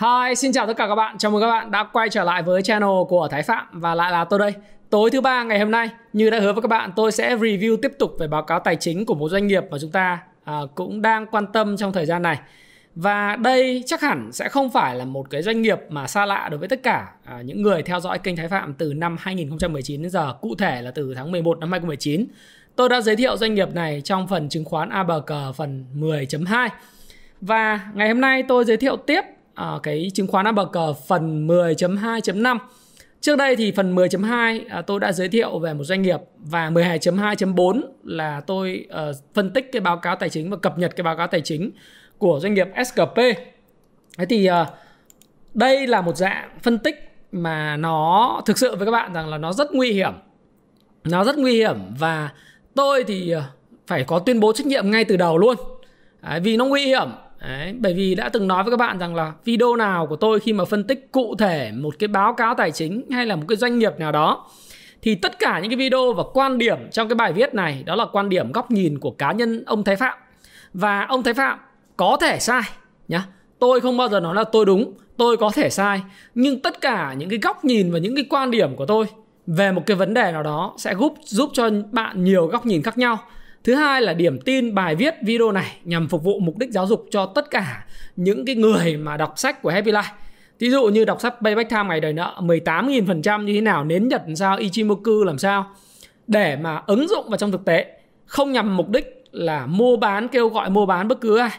Hi, xin chào tất cả các bạn. Chào mừng các bạn đã quay trở lại với channel của Thái Phạm và lại là tôi đây. Tối thứ ba ngày hôm nay, như đã hứa với các bạn, tôi sẽ review tiếp tục về báo cáo tài chính của một doanh nghiệp mà chúng ta à, cũng đang quan tâm trong thời gian này. Và đây chắc hẳn sẽ không phải là một cái doanh nghiệp mà xa lạ đối với tất cả à, những người theo dõi kênh Thái Phạm từ năm 2019 đến giờ, cụ thể là từ tháng 11 năm 2019. Tôi đã giới thiệu doanh nghiệp này trong phần chứng khoán ABG phần 10.2. Và ngày hôm nay tôi giới thiệu tiếp à, cái chứng khoán cờ phần 10.2.5 Trước đây thì phần 10.2 à, tôi đã giới thiệu về một doanh nghiệp và 12.2.4 là tôi à, phân tích cái báo cáo tài chính và cập nhật cái báo cáo tài chính của doanh nghiệp SKP. Thế thì à, đây là một dạng phân tích mà nó thực sự với các bạn rằng là nó rất nguy hiểm. Nó rất nguy hiểm và tôi thì ờ, phải có tuyên bố trách nhiệm ngay từ đầu luôn. Đấy, vì nó nguy hiểm Đấy, bởi vì đã từng nói với các bạn rằng là video nào của tôi khi mà phân tích cụ thể một cái báo cáo tài chính hay là một cái doanh nghiệp nào đó thì tất cả những cái video và quan điểm trong cái bài viết này đó là quan điểm góc nhìn của cá nhân ông Thái Phạm. Và ông Thái Phạm có thể sai nhá. Tôi không bao giờ nói là tôi đúng tôi có thể sai. Nhưng tất cả những cái góc nhìn và những cái quan điểm của tôi về một cái vấn đề nào đó sẽ giúp giúp cho bạn nhiều góc nhìn khác nhau. Thứ hai là điểm tin bài viết video này nhằm phục vụ mục đích giáo dục cho tất cả những cái người mà đọc sách của Happy Life. Ví dụ như đọc sách Payback Time ngày đời nợ 18.000% như thế nào, nến Nhật làm sao, Ichimoku làm sao để mà ứng dụng vào trong thực tế không nhằm mục đích là mua bán kêu gọi mua bán bất cứ ai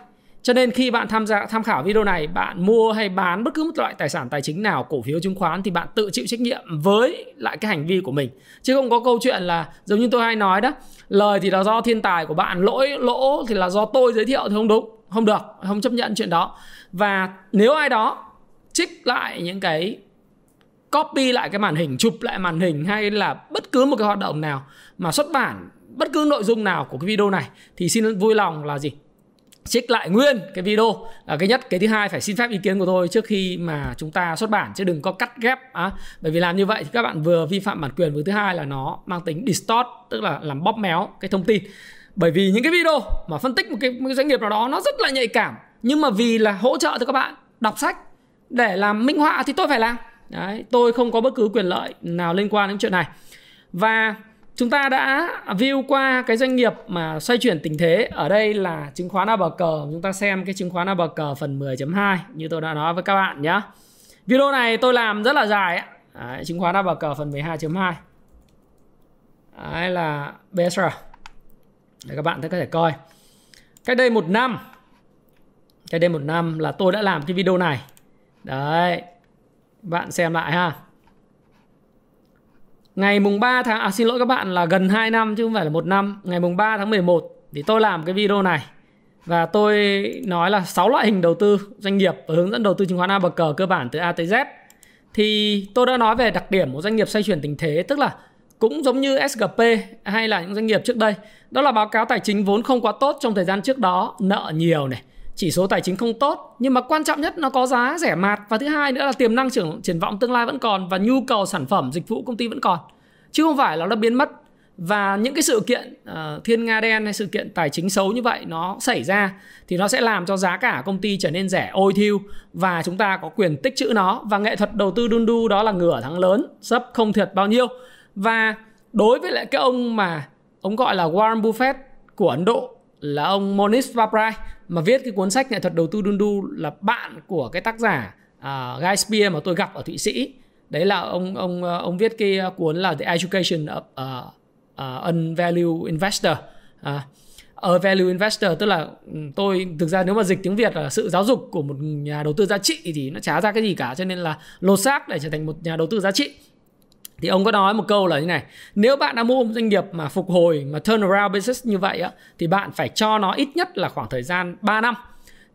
cho nên khi bạn tham gia tham khảo video này, bạn mua hay bán bất cứ một loại tài sản tài chính nào, cổ phiếu chứng khoán thì bạn tự chịu trách nhiệm với lại cái hành vi của mình. Chứ không có câu chuyện là giống như tôi hay nói đó, lời thì là do thiên tài của bạn, lỗi lỗ thì là do tôi giới thiệu thì không đúng, không được, không chấp nhận chuyện đó. Và nếu ai đó trích lại những cái copy lại cái màn hình, chụp lại màn hình hay là bất cứ một cái hoạt động nào mà xuất bản bất cứ nội dung nào của cái video này thì xin vui lòng là gì trích lại nguyên cái video. À, cái nhất cái thứ hai phải xin phép ý kiến của tôi trước khi mà chúng ta xuất bản chứ đừng có cắt ghép à, bởi vì làm như vậy thì các bạn vừa vi phạm bản quyền vừa thứ hai là nó mang tính distort tức là làm bóp méo cái thông tin. Bởi vì những cái video mà phân tích một cái, một cái doanh nghiệp nào đó nó rất là nhạy cảm. Nhưng mà vì là hỗ trợ cho các bạn đọc sách để làm minh họa thì tôi phải làm. Đấy, tôi không có bất cứ quyền lợi nào liên quan đến chuyện này. Và chúng ta đã view qua cái doanh nghiệp mà xoay chuyển tình thế. Ở đây là chứng khoán ABG chúng ta xem cái chứng khoán ABG phần 10.2 như tôi đã nói với các bạn nhé video này tôi làm rất là dài Đấy, chứng khoán ABG phần 12.2 Đấy là BSR để các bạn có thể coi. Cách đây một năm cách đây một năm là tôi đã làm cái video này. Đấy bạn xem lại ha. Ngày mùng 3 tháng à xin lỗi các bạn là gần 2 năm chứ không phải là một năm. Ngày mùng 3 tháng 11 thì tôi làm cái video này và tôi nói là 6 loại hình đầu tư doanh nghiệp và hướng dẫn đầu tư chứng khoán A bậc cờ cơ bản từ A tới Z. Thì tôi đã nói về đặc điểm của doanh nghiệp xoay chuyển tình thế tức là cũng giống như SGP hay là những doanh nghiệp trước đây. Đó là báo cáo tài chính vốn không quá tốt trong thời gian trước đó, nợ nhiều này, chỉ số tài chính không tốt nhưng mà quan trọng nhất nó có giá rẻ mạt. Và thứ hai nữa là tiềm năng triển, triển vọng tương lai vẫn còn và nhu cầu sản phẩm dịch vụ công ty vẫn còn. Chứ không phải là nó biến mất. Và những cái sự kiện uh, thiên nga đen hay sự kiện tài chính xấu như vậy nó xảy ra thì nó sẽ làm cho giá cả công ty trở nên rẻ ôi thiêu. Và chúng ta có quyền tích trữ nó. Và nghệ thuật đầu tư đun đu đó là ngửa thắng lớn sấp không thiệt bao nhiêu. Và đối với lại cái ông mà ông gọi là Warren Buffett của Ấn Độ là ông Monish Vaprai mà viết cái cuốn sách nghệ thuật đầu tư đun đu là bạn của cái tác giả uh, Guy Spear mà tôi gặp ở Thụy Sĩ. Đấy là ông ông ờ, ông viết cái ờ, cuốn là The Education of ờ, uh, uh, Unvalue Investor. Uh, value investor tức là ừ, tôi thực ra nếu mà dịch tiếng Việt là sự giáo dục của một nhà đầu tư giá trị thì nó chả ra cái gì cả cho nên là lột xác để trở thành một nhà đầu tư giá trị thì ông có nói một câu là như này nếu bạn đã mua một doanh nghiệp mà phục hồi mà turnaround business như vậy á thì bạn phải cho nó ít nhất là khoảng thời gian 3 năm.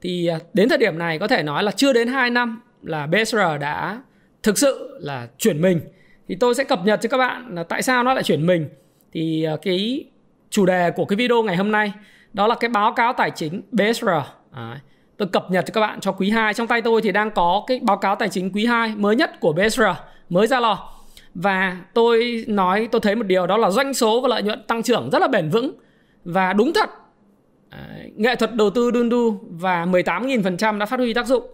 Thì à, đến thời điểm này có thể nói là chưa đến 2 năm là BSR đã thực sự là chuyển mình. Thì tôi sẽ cập nhật cho các bạn là tại sao nó lại chuyển mình. Thì à, cái chủ đề của cái video ngày hôm nay đó là cái báo cáo tài chính BSR à, tôi cập nhật cho các bạn cho quý 2 trong tay tôi thì đang có cái báo cáo tài chính quý 2 mới nhất của BSR mới ra lò và tôi nói tôi thấy một điều đó là doanh số và lợi nhuận tăng trưởng rất là bền vững. Và đúng thật nghệ thuật đầu tư đun đu và 18.000% đã phát huy tác dụng.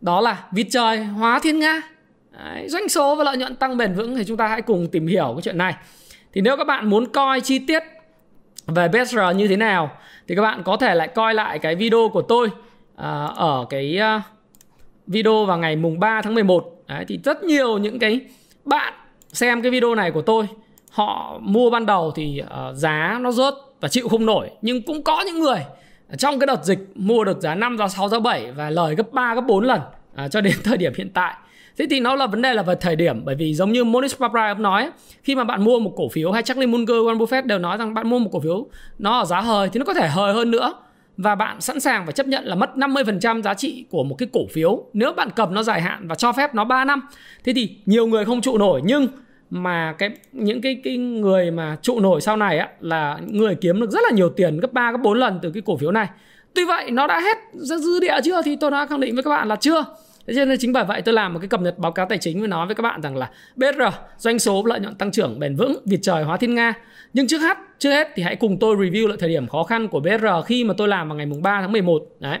Đó là vịt trời hóa thiên nga. Đấy, doanh số và lợi nhuận tăng bền vững thì chúng ta hãy cùng tìm hiểu cái chuyện này. Thì nếu các bạn muốn coi chi tiết về BSR như thế nào thì các bạn có thể lại coi lại cái video của tôi à, ở cái uh, video vào ngày mùng 3 tháng 11 Đấy, thì rất nhiều những cái bạn xem cái video này của tôi. Họ mua ban đầu thì uh, giá nó rớt và chịu không nổi. Nhưng cũng có những người ờ, trong cái đợt dịch mua được giá 5 giá 6 giá 7 và lời gấp 3 gấp 4 lần à, cho đến thời điểm hiện tại. Thế thì nó là vấn đề là về thời điểm. Bởi vì giống như Monish Paprai ông nói khi mà bạn mua một cổ phiếu hay Charlie Munger, Warren Buffett đều nói rằng bạn mua một cổ phiếu nó ở giá hời thì nó có thể hời hơn nữa và bạn sẵn sàng phải chấp nhận là mất 50% giá trị của một cái cổ phiếu nếu bạn cầm nó dài hạn và cho phép nó 3 năm. Thế thì nhiều người không trụ nổi, nhưng mà cái, những cái cái người mà trụ nổi sau này á, là người kiếm được rất là nhiều tiền gấp 3 gấp 4 lần từ cái cổ phiếu này. Tuy vậy, nó đã hết dư địa chưa thì tôi đã khẳng định với các bạn là chưa. Thế cho nên chính bởi vậy tôi làm một cái cập nhật báo cáo tài chính và nói với các bạn rằng là BR doanh số lợi nhuận tăng trưởng bền vững, vịt trời hóa thiên nga. Nhưng trước hết, trước hết thì hãy cùng tôi review lại thời điểm khó khăn của BR khi mà tôi làm vào ngày mùng 3 tháng 11. Đấy.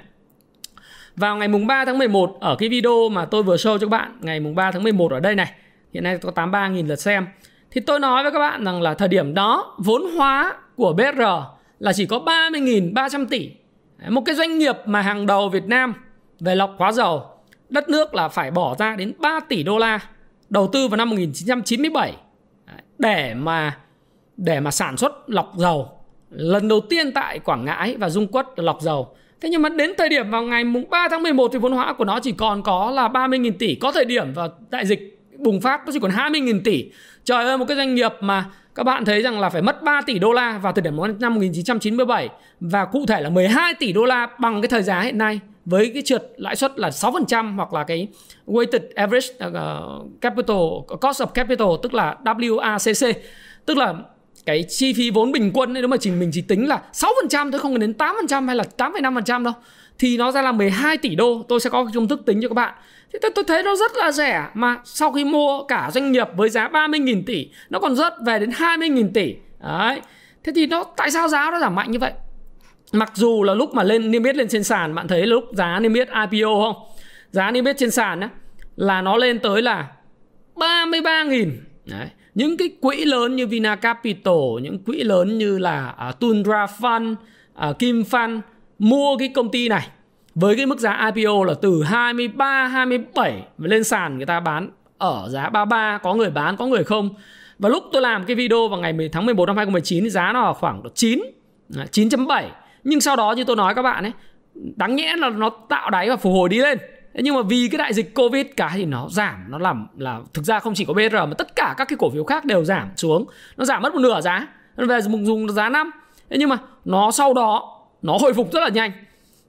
Vào ngày mùng 3 tháng 11 ở cái video mà tôi vừa show cho các bạn ngày mùng 3 tháng 11 ở đây này hiện nay có 83.000 lượt xem thì tôi nói với các bạn rằng là thời điểm đó vốn hóa của BR là chỉ có 30.300 tỷ một cái doanh nghiệp mà hàng đầu Việt Nam về lọc hóa dầu đất nước là phải bỏ ra đến 3 tỷ đô la đầu tư vào năm 1997 để mà để mà sản xuất lọc dầu. Lần đầu tiên tại Quảng Ngãi và Dung Quất lọc dầu. Thế nhưng mà đến thời điểm vào ngày mùng 3 tháng 11 thì vốn hóa của nó chỉ còn có là 30.000 tỷ. Có thời điểm vào đại dịch bùng phát nó chỉ còn 20.000 tỷ. Trời ơi, một cái doanh nghiệp mà các bạn thấy rằng là phải mất 3 tỷ đô la vào thời điểm năm 1997 và cụ thể là 12 tỷ đô la bằng cái thời giá hiện nay với cái trượt lãi suất là 6% hoặc là cái weighted average uh, capital cost of capital tức là WACC tức là cái chi phí vốn bình quân nếu mà chỉ mình chỉ tính là 6% thôi không cần đến 8% hay là 8,5% đâu. Thì nó ra là 12 tỷ đô tôi sẽ có cái công thức tính cho các bạn. Thì tôi, tôi thấy nó rất là rẻ mà sau khi mua cả doanh nghiệp với giá 30.000 tỷ nó còn rớt về đến 20.000 tỷ. Đấy. Thế thì nó tại sao giá nó giảm mạnh như vậy? Mặc dù là lúc mà lên niêm yết lên trên sàn bạn thấy lúc giá niêm yết IPO không? Giá niêm yết trên sàn á là nó lên tới là 33.000 đấy những cái quỹ lớn như Vina Capital những quỹ lớn như là uh, Tundra Fund uh, Kim Fund mua cái công ty này với cái mức giá IPO là từ 23, 27 lên sàn người ta bán ở giá 33 có người bán có người không? Và lúc tôi làm cái video vào ngày 10 tháng 11 năm 2019 thì giá nó khoảng 9 9.7 nhưng sau đó như tôi nói các bạn ấy đáng nhẽ là nó tạo đáy và phục hồi đi lên. Thế nhưng mà vì cái đại dịch Covid cả thì nó giảm nó làm là thực ra không chỉ có BR mà tất cả các cái cổ phiếu khác đều giảm xuống. Nó giảm mất một nửa giá nó về dùng, dùng giá năm. Thế nhưng mà nó sau đó nó hồi phục rất là nhanh.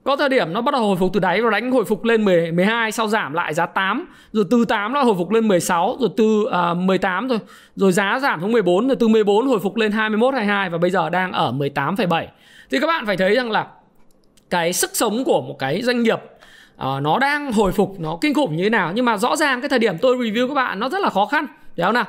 Có thời điểm nó bắt đầu hồi phục từ đáy và đánh hồi phục lên 10, 12 sau giảm lại giá 8 rồi từ 8 nó hồi phục lên 16 rồi từ uh, 18 rồi rồi giá giảm xuống 14 rồi từ 14 hồi phục lên 21 22 và bây giờ đang ở 18,7 thì các bạn phải thấy rằng là cái sức sống của một cái doanh nghiệp uh, nó đang hồi phục nó kinh khủng như thế nào. Nhưng mà rõ ràng cái thời điểm tôi review các bạn nó rất là khó khăn hiểu không nào?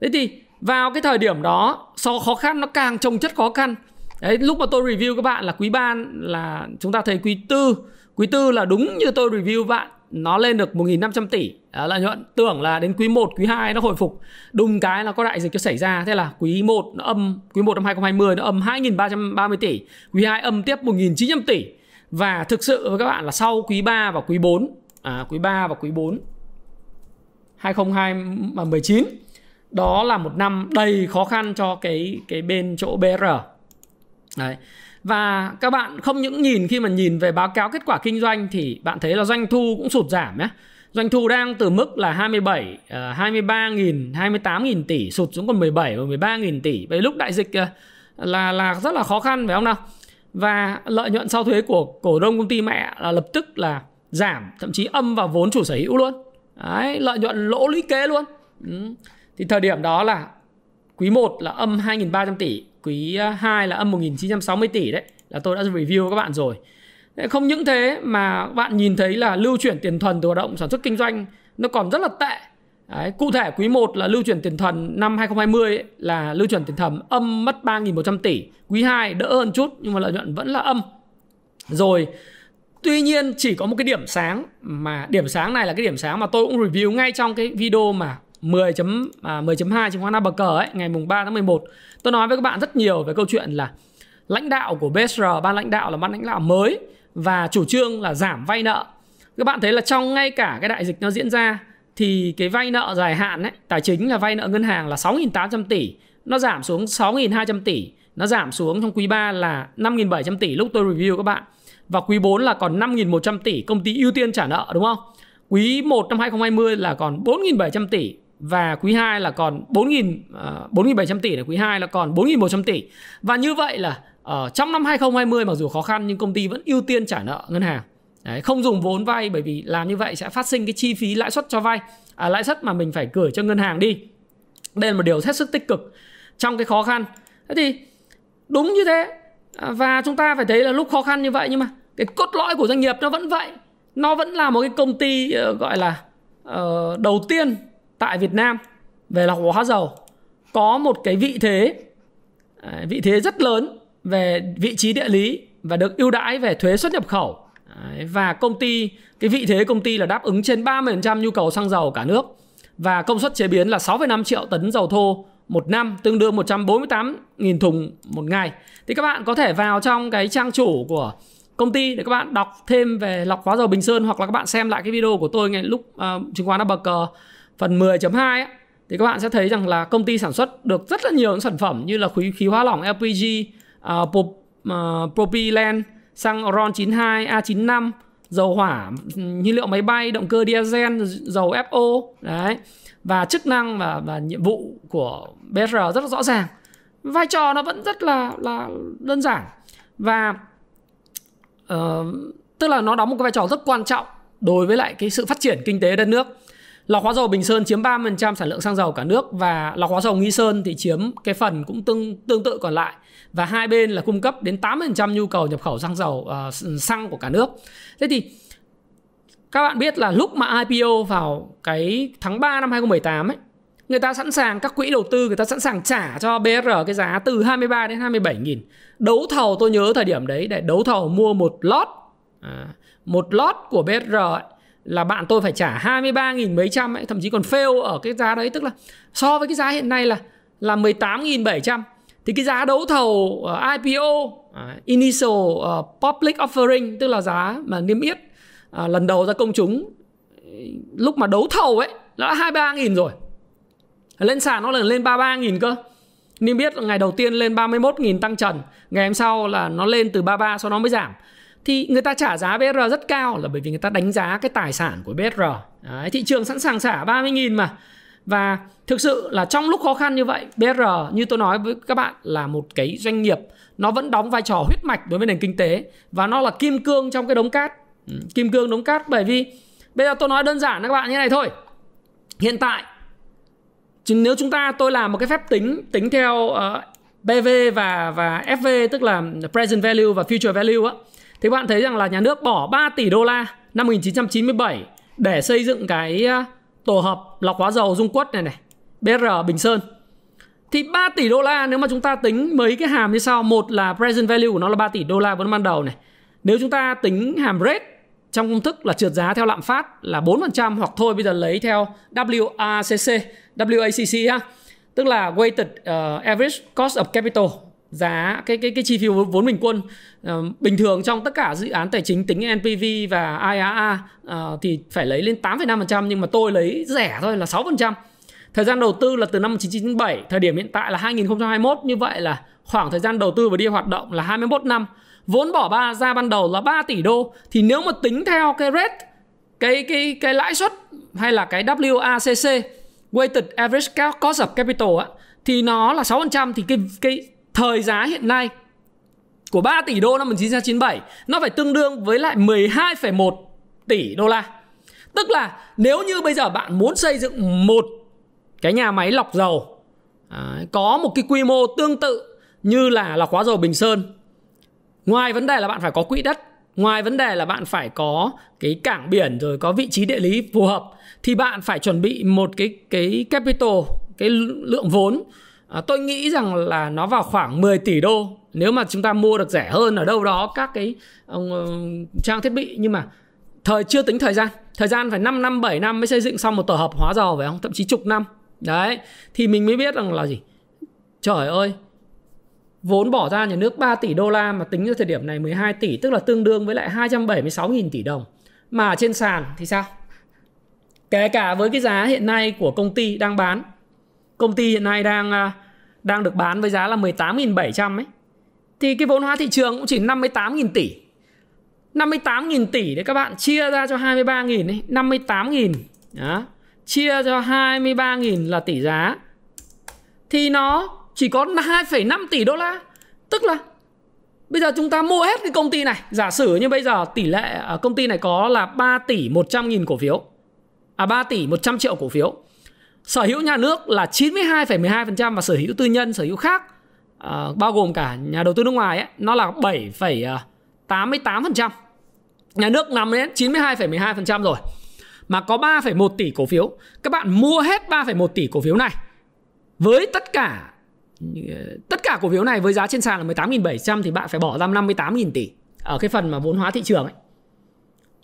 Thế thì vào cái thời điểm đó so khó khăn nó càng trồng chất khó khăn. Đấy, lúc mà tôi review các bạn là quý ba là chúng ta thấy quý tư. Quý tư là đúng như tôi review bạn. Nó lên được 1.500 tỷ. Đó lợi nhuận Tưởng là đến quý 1, quý 2 nó hồi phục. Đùng cái là có đại dịch nó xảy ra. Thế là quý 1 nó âm Quý 1 năm 2020 nó âm 2.330 tỷ. Quý 2 âm tiếp 1.900 tỷ. Và thực sự với các bạn là sau quý 3 và quý 4 à, Quý 3 và quý 4 2019 Đó là một năm đầy khó khăn cho cái cái bên chỗ BR Đấy. Và các bạn không những nhìn khi mà nhìn về báo cáo kết quả kinh doanh thì bạn thấy là doanh thu cũng sụt giảm nhé. Doanh thu đang từ mức là 27, uh, 23.000, 28.000 tỷ sụt xuống còn 17 và 13.000 tỷ. Vậy lúc đại dịch ờ, là là rất là khó khăn phải không nào? và lợi nhuận sau thuế của cổ đông công ty mẹ là lập tức là giảm thậm chí âm vào vốn chủ sở hữu luôn đấy lợi nhuận lỗ lũy kế luôn ừ. thì thời điểm đó là quý 1 là âm 2.300 tỷ quý à, 2 là âm 1.960 tỷ đấy là tôi đã review các bạn rồi không những thế mà bạn nhìn thấy là lưu chuyển tiền thuần từ hoạt động sản xuất kinh doanh nó còn rất là tệ Đấy, cụ thể quý 1 là lưu chuyển tiền thuần năm 2020 ấy, là lưu chuyển tiền thầm âm mất 3.100 tỷ. Quý 2 đỡ hơn chút nhưng mà lợi nhuận vẫn là âm. Rồi Tuy nhiên chỉ có một cái điểm sáng mà điểm sáng này là cái điểm sáng mà tôi cũng review ngay trong cái video mà 10 chấm à, 10.2 chứng khoán ABG ấy ngày mùng 3 tháng 11. Tôi nói với các bạn rất nhiều về câu chuyện là lãnh đạo của BSR, ban lãnh đạo là ban lãnh đạo mới và chủ trương là giảm vay nợ. Các bạn thấy là trong ngay cả cái đại dịch nó diễn ra thì cái vay nợ dài hạn ấy, tài chính là vay nợ ngân hàng là 6.800 tỷ, nó giảm xuống 6.200 tỷ, nó giảm xuống trong quý 3 là 5.700 tỷ lúc tôi review các bạn. Và quý 4 là còn 5.100 tỷ công ty ưu tiên trả nợ đúng không? Quý 1 năm 2020 là còn 4.700 tỷ và quý 2 là còn 4.000 uh, 4.700 tỷ là quý 2 là còn 4.100 tỷ. Và như vậy là ở trong năm 2020 mặc dù khó khăn nhưng công ty vẫn ưu tiên trả nợ ngân hàng. Đấy, không dùng vốn vay bởi vì làm như vậy sẽ phát sinh cái chi phí lãi suất cho vay, à, lãi suất mà mình phải gửi cho ngân hàng đi. Đây là một điều hết sức tích cực trong cái khó khăn. Thế thì đúng như thế à, và chúng ta phải thấy là lúc khó khăn như vậy nhưng mà cái cốt lõi của doanh nghiệp nó vẫn vậy. Nó vẫn là một cái công ty uh, gọi là uh, đầu tiên tại Việt Nam về lọc hóa dầu có một cái vị thế à, vị thế rất lớn về vị trí địa lý và được ưu đãi về thuế xuất nhập khẩu và công ty cái vị thế công ty là đáp ứng trên 30% nhu cầu xăng dầu cả nước và công suất chế biến là 6,5 triệu tấn dầu thô một năm tương đương 148.000 thùng một ngày. Thì các bạn có thể vào trong cái trang chủ của công ty để các bạn đọc thêm về lọc hóa dầu Bình Sơn hoặc là các bạn xem lại cái video của tôi ngay lúc uh, chứng khoán bờ cờ phần 10.2 ấy, thì các bạn sẽ thấy rằng là công ty sản xuất được rất là nhiều những sản phẩm như là khí khí hóa lỏng LPG, uh, à, pop, à, uh, propylene xăng RON 92, A95, dầu hỏa, nhiên liệu máy bay, động cơ diesel, dầu FO đấy. Và chức năng và, và nhiệm vụ của BR rất là rõ ràng. Vai trò nó vẫn rất là là đơn giản. Và uh, tức là nó đóng một cái vai trò rất quan trọng đối với lại cái sự phát triển kinh tế đất nước lọc hóa dầu Bình Sơn chiếm 30% sản lượng xăng dầu cả nước và lọc hóa dầu Nghi Sơn thì chiếm cái phần cũng tương tương tự còn lại và hai bên là cung cấp đến 80% nhu cầu nhập khẩu xăng dầu uh, xăng của cả nước. Thế thì các bạn biết là lúc mà IPO vào cái tháng 3 năm 2018 ấy người ta sẵn sàng các quỹ đầu tư người ta sẵn sàng trả cho BR cái giá từ 23 đến 27 nghìn đấu thầu tôi nhớ thời điểm đấy để đấu thầu mua một lót à, một lót của BR ấy, là bạn tôi phải trả 23.000 mấy trăm ấy, thậm chí còn fail ở cái giá đấy. Tức là so với cái giá hiện nay là là 18.700 thì cái giá đấu thầu ờ, uh, IPO uh, ờ, initial uh, public offering tức là giá mà niêm yết uh, lần đầu ra công chúng lúc mà đấu thầu ấy nó đã 23.000 rồi. Lên sàn nó là lên 33.000 cơ. Niêm yết ngày đầu tiên lên 31.000 tăng trần ngày hôm sau là nó lên từ 33 sau nó mới giảm thì người ta trả giá BR rất cao là bởi vì người ta đánh giá cái tài sản của BR. Đấy, thị trường sẵn sàng trả 30.000 mà. Và thực sự là trong lúc khó khăn như vậy, BR như tôi nói với các bạn là một cái doanh nghiệp nó vẫn đóng vai trò huyết mạch đối với nền kinh tế và nó là kim cương trong cái đống cát. Ừ, kim cương đống cát bởi vì bây giờ tôi nói đơn giản các bạn như này thôi. Hiện tại nếu chúng ta tôi làm một cái phép tính tính theo ờ, uh, BV PV và và FV tức là present value và future value á thì bạn thấy rằng là nhà nước bỏ 3 tỷ đô la năm 1997 để xây dựng cái à, tổ hợp lọc hóa dầu Dung Quất này này, BR Bình Sơn. Thì 3 tỷ đô la nếu mà chúng ta tính mấy cái hàm như sau, một là present value của nó là 3 tỷ đô la vốn ban đầu này. Nếu chúng ta tính hàm rate trong công thức là trượt giá theo lạm phát là 4% hoặc thôi bây giờ lấy theo WACC, WACC ha. Tức là weighted uh, average cost of capital giá cái cái cái chi phí vốn bình quân uh, bình thường trong tất cả dự án tài chính tính NPV và IRR uh, ờ, thì phải lấy lên 8,5% nhưng mà tôi lấy rẻ thôi là 6%. Thời gian đầu tư là từ năm 1997, thời điểm hiện tại là 2021 như vậy là khoảng thời gian đầu tư và đi hoạt động là 21 năm. Vốn bỏ ba ra ban đầu là 3 tỷ đô thì nếu mà tính theo cái rate cái cái cái lãi suất hay là cái WACC weighted average cost of capital á thì nó là 6% thì cái cái thời giá hiện nay của 3 tỷ đô năm 1997 nó phải tương đương với lại 12,1 tỷ đô la. Tức là nếu như bây giờ bạn muốn xây dựng một cái nhà máy lọc dầu à, có một cái quy mô tương tự như là lọc hóa dầu Bình Sơn ngoài vấn đề là bạn phải có quỹ đất ngoài vấn đề là bạn phải có cái cảng biển rồi có vị trí địa lý phù hợp thì bạn phải chuẩn bị một cái cái capital cái lượng vốn à, tôi nghĩ rằng là nó vào khoảng 10 tỷ đô. Nếu mà chúng ta mua được rẻ hơn ở đâu đó các cái uh, trang thiết bị. Nhưng mà thời chưa tính thời gian. Thời gian phải 5 năm 7 năm mới xây dựng xong một tổ hợp hóa dầu phải không? Thậm chí chục năm. Đấy. Thì mình mới biết rằng là gì? Trời ơi. Vốn bỏ ra nhà nước 3 tỷ đô la mà tính ra thời điểm này 12 tỷ tức là tương đương với lại 276.000 tỷ đồng. Mà trên sàn thì sao? Kể cả với cái giá hiện nay của công ty đang bán. Công ty hiện nay đang à, đang được bán với giá là 18.700 ấy thì cái vốn hóa thị trường cũng chỉ 58.000 tỷ. 58.000 tỷ đấy các bạn chia ra cho 23.000 ấy 58.000 đó chia cho 23.000 là tỷ giá. Thì nó chỉ có 2,5 tỷ đô la. Tức là bây giờ chúng ta mua hết cái công ty này giả sử như bây giờ tỷ lệ ở công ty này có là 3 tỷ 100 nghìn cổ phiếu à 3 tỷ 100 triệu cổ phiếu sở hữu nhà nước là 92,12% và sở hữu tư nhân sở hữu khác à, bao gồm cả nhà đầu tư nước ngoài ấy, nó là 7,88% à, nhà nước nằm đến 92,12% rồi mà có 3,1 tỷ cổ phiếu các bạn mua hết 3,1 tỷ cổ phiếu này với tất cả tất cả cổ phiếu này với giá trên sàn là 18.700 thì bạn phải bỏ ra 58.000 tỷ ở cái phần mà vốn hóa thị trường ấy.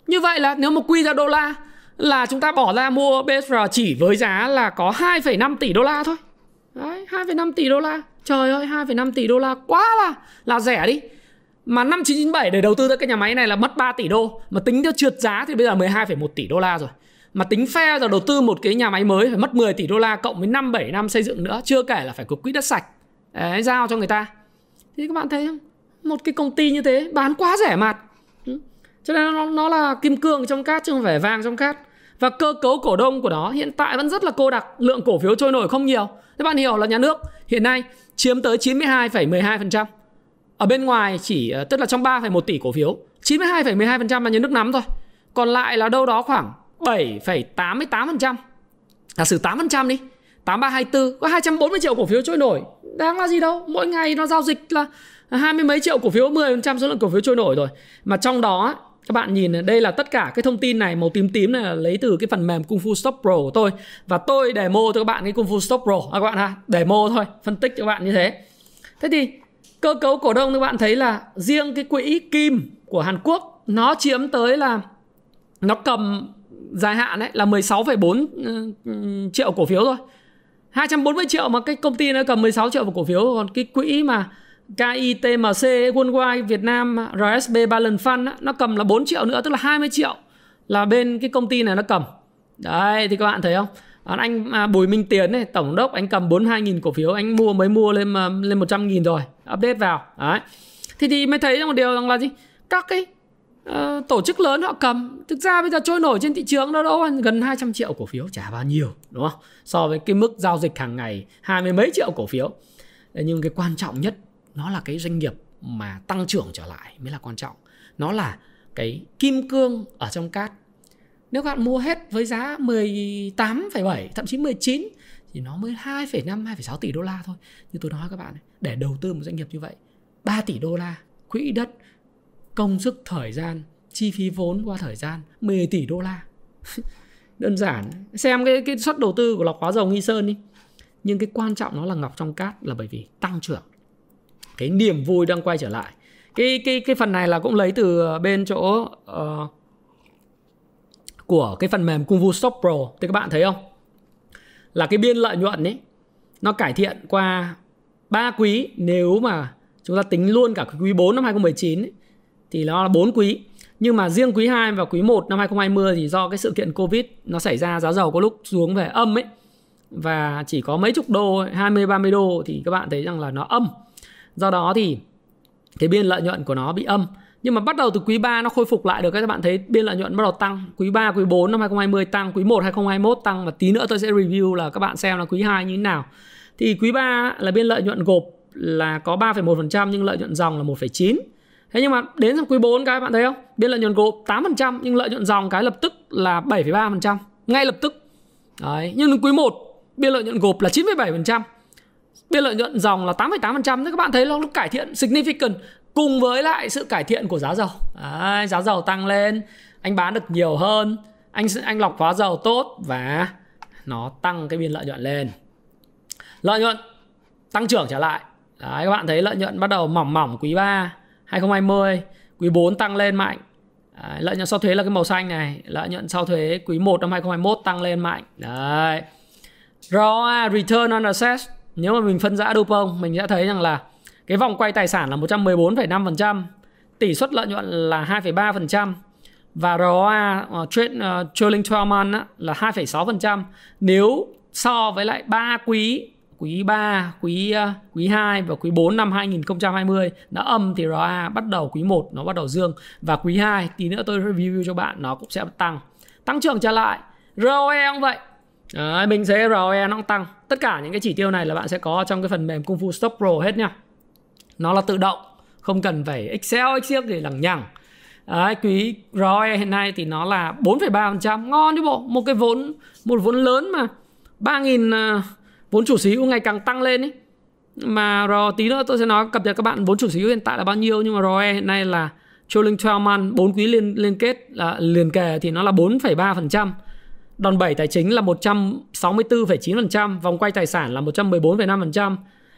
Như vậy là nếu mà quy ra đô la là chúng ta bỏ ra mua BSR chỉ với giá là có 2,5 tỷ đô la thôi. Đấy, 2,5 tỷ đô la. Trời ơi, 2,5 tỷ đô la quá là là rẻ đi. Mà năm 997 để đầu tư tới cái nhà máy này là mất 3 tỷ đô Mà tính theo trượt giá thì bây giờ 12,1 tỷ đô la rồi Mà tính phe rồi đầu tư một cái nhà máy mới phải mất 10 tỷ đô la Cộng với 5-7 năm xây dựng nữa Chưa kể là phải có quỹ đất sạch Đấy, giao cho người ta Thì các bạn thấy không Một cái công ty như thế bán quá rẻ mạt. Cho nên nó, nó là kim cương trong cát chứ không phải vàng trong cát. Và cơ cấu cổ đông của nó hiện tại vẫn rất là cô đặc Lượng cổ phiếu trôi nổi không nhiều. Các bạn hiểu là nhà nước hiện nay chiếm tới 92,12% ở bên ngoài chỉ ờ, tức là trong 3,1 tỷ cổ phiếu 92,12% là nhà nước nắm thôi. Còn lại là đâu đó khoảng 7,88% Giả sử 8% đi 8324 có 240 triệu cổ phiếu trôi nổi. Đáng là gì đâu? Mỗi ngày nó giao dịch là hai mươi mấy triệu cổ phiếu 10% số lượng cổ phiếu trôi nổi rồi. Mà trong đó các bạn nhìn đây là tất cả cái thông tin này màu tím tím này là lấy từ cái phần mềm Kung Fu Stop Pro của tôi. Và tôi demo cho các bạn cái Kung Fu Stop Pro. À, các bạn ha demo thôi phân tích cho các bạn như thế. Thế thì cơ cấu cổ đông các bạn thấy là riêng cái quỹ kim của Hàn Quốc nó chiếm tới là nó cầm dài hạn ấy là 16,4 ừ, ừ, triệu cổ phiếu thôi. 240 triệu mà cái công ty nó cầm 16 triệu cổ phiếu còn cái quỹ mà KITMC Worldwide Việt Nam RSB Balance Fund nó cầm là 4 triệu nữa tức là 20 triệu là bên cái công ty này nó cầm. Đấy thì các bạn thấy không? Anh à, Bùi Minh Tiến này tổng đốc anh cầm 42.000 cổ phiếu anh mua mới mua lên à, lên 100.000 rồi update vào. Đấy. Thì thì mới thấy một điều rằng là gì? Các cái uh, tổ chức lớn họ cầm thực ra bây giờ trôi nổi trên thị trường nó đâu gần 200 triệu cổ phiếu chả bao nhiêu đúng không? So với cái mức giao dịch hàng ngày hai mươi mấy triệu cổ phiếu. Nhưng cái quan trọng nhất nó là cái doanh nghiệp mà tăng trưởng trở lại mới là quan trọng. Nó là cái kim cương ở trong cát. Nếu các bạn mua hết với giá 18,7 thậm chí 19 thì nó mới 2,5 2,6 tỷ đô la thôi. Như tôi nói các bạn để đầu tư một doanh nghiệp như vậy 3 tỷ đô la quỹ đất công sức thời gian chi phí vốn qua thời gian 10 tỷ đô la. Đơn giản. Xem cái cái suất đầu tư của lọc hóa dầu nghi sơn đi. Nhưng cái quan trọng nó là ngọc trong cát là bởi vì tăng trưởng cái niềm vui đang quay trở lại. Cái cái cái phần này là cũng lấy từ bên chỗ uh, của cái phần mềm Kung Fu Stop Pro. Thì các bạn thấy không? Là cái biên lợi nhuận ấy nó cải thiện qua 3 quý. Nếu mà chúng ta tính luôn cả quý 4 năm 2019 ấy, thì nó là 4 quý. Nhưng mà riêng quý 2 và quý 1 năm 2020 thì do cái sự kiện Covid nó xảy ra giá dầu có lúc xuống về âm ấy và chỉ có mấy chục đô 20 30 đô thì các bạn thấy rằng là nó âm. Do đó thì cái biên lợi nhuận của nó bị âm nhưng mà bắt đầu từ quý 3 nó khôi phục lại được các bạn thấy biên lợi nhuận bắt đầu tăng quý 3 quý 4 năm 2020 tăng quý 1 2021 tăng và tí nữa tôi sẽ review là các bạn xem là quý 2 như thế nào thì quý 3 là biên lợi nhuận gộp là có 3,1% nhưng lợi nhuận dòng là 1,9 Thế nhưng mà đến trong quý 4 cái bạn thấy không? Biên lợi nhuận gộp 8% nhưng lợi nhuận dòng cái lập tức là 7,3%, ngay lập tức. Đấy, nhưng đến quý 1 biên lợi nhuận gộp là 9,7%. Biên lợi nhuận dòng là 8,8%. Thế các bạn thấy nó cải thiện significant cùng với lại sự cải thiện của giá dầu. Đấy, giá dầu tăng lên, anh bán được nhiều hơn, anh anh lọc hóa dầu tốt và nó tăng cái biên lợi nhuận lên. Lợi nhuận tăng trưởng trở lại. Đấy, các bạn thấy lợi nhuận bắt đầu mỏng mỏng quý 3 2020, quý 4 tăng lên mạnh. Đấy, lợi nhuận sau thuế là cái màu xanh này, lợi nhuận sau thuế quý 1 năm 2021 tăng lên mạnh. Đấy. ROA return on assets nếu mà mình phân giã Dupont mình sẽ thấy rằng là cái vòng quay tài sản là 114,5%, tỷ suất lợi nhuận là 2,3% và ROA uh, ờ, trade, uh, trailing 12 month á, là 2,6%. Nếu so với lại 3 quý quý 3, quý uh, quý 2 và quý 4 năm 2020 nó âm thì ROA bắt đầu quý 1 nó bắt đầu dương và quý 2 tí nữa tôi review cho bạn nó cũng sẽ tăng. Tăng trưởng trở lại. ROE cũng vậy. Đấy, mình thấy ROE nó cũng tăng. Tất cả những cái chỉ tiêu này là bạn sẽ có trong cái phần mềm Kung Fu Stock Pro hết nha. Nó là tự động, không cần phải Excel, Excel để lằng nhằng. Đấy, quý ROE hiện nay thì nó là 4,3%, ngon chứ bộ. Một cái vốn một vốn lớn mà 3.000 uh, à, vốn chủ sở hữu ngày càng tăng lên ấy. Mà rồi tí nữa tôi sẽ nói cập nhật các bạn vốn chủ sở hữu hiện tại là bao nhiêu nhưng mà ROE hiện nay là trailing 12 month 4 quý liên liên kết là liền kề thì nó là 4,3%. Đòn bẩy tài chính là 164,9%, vòng quay tài sản là 114,5%,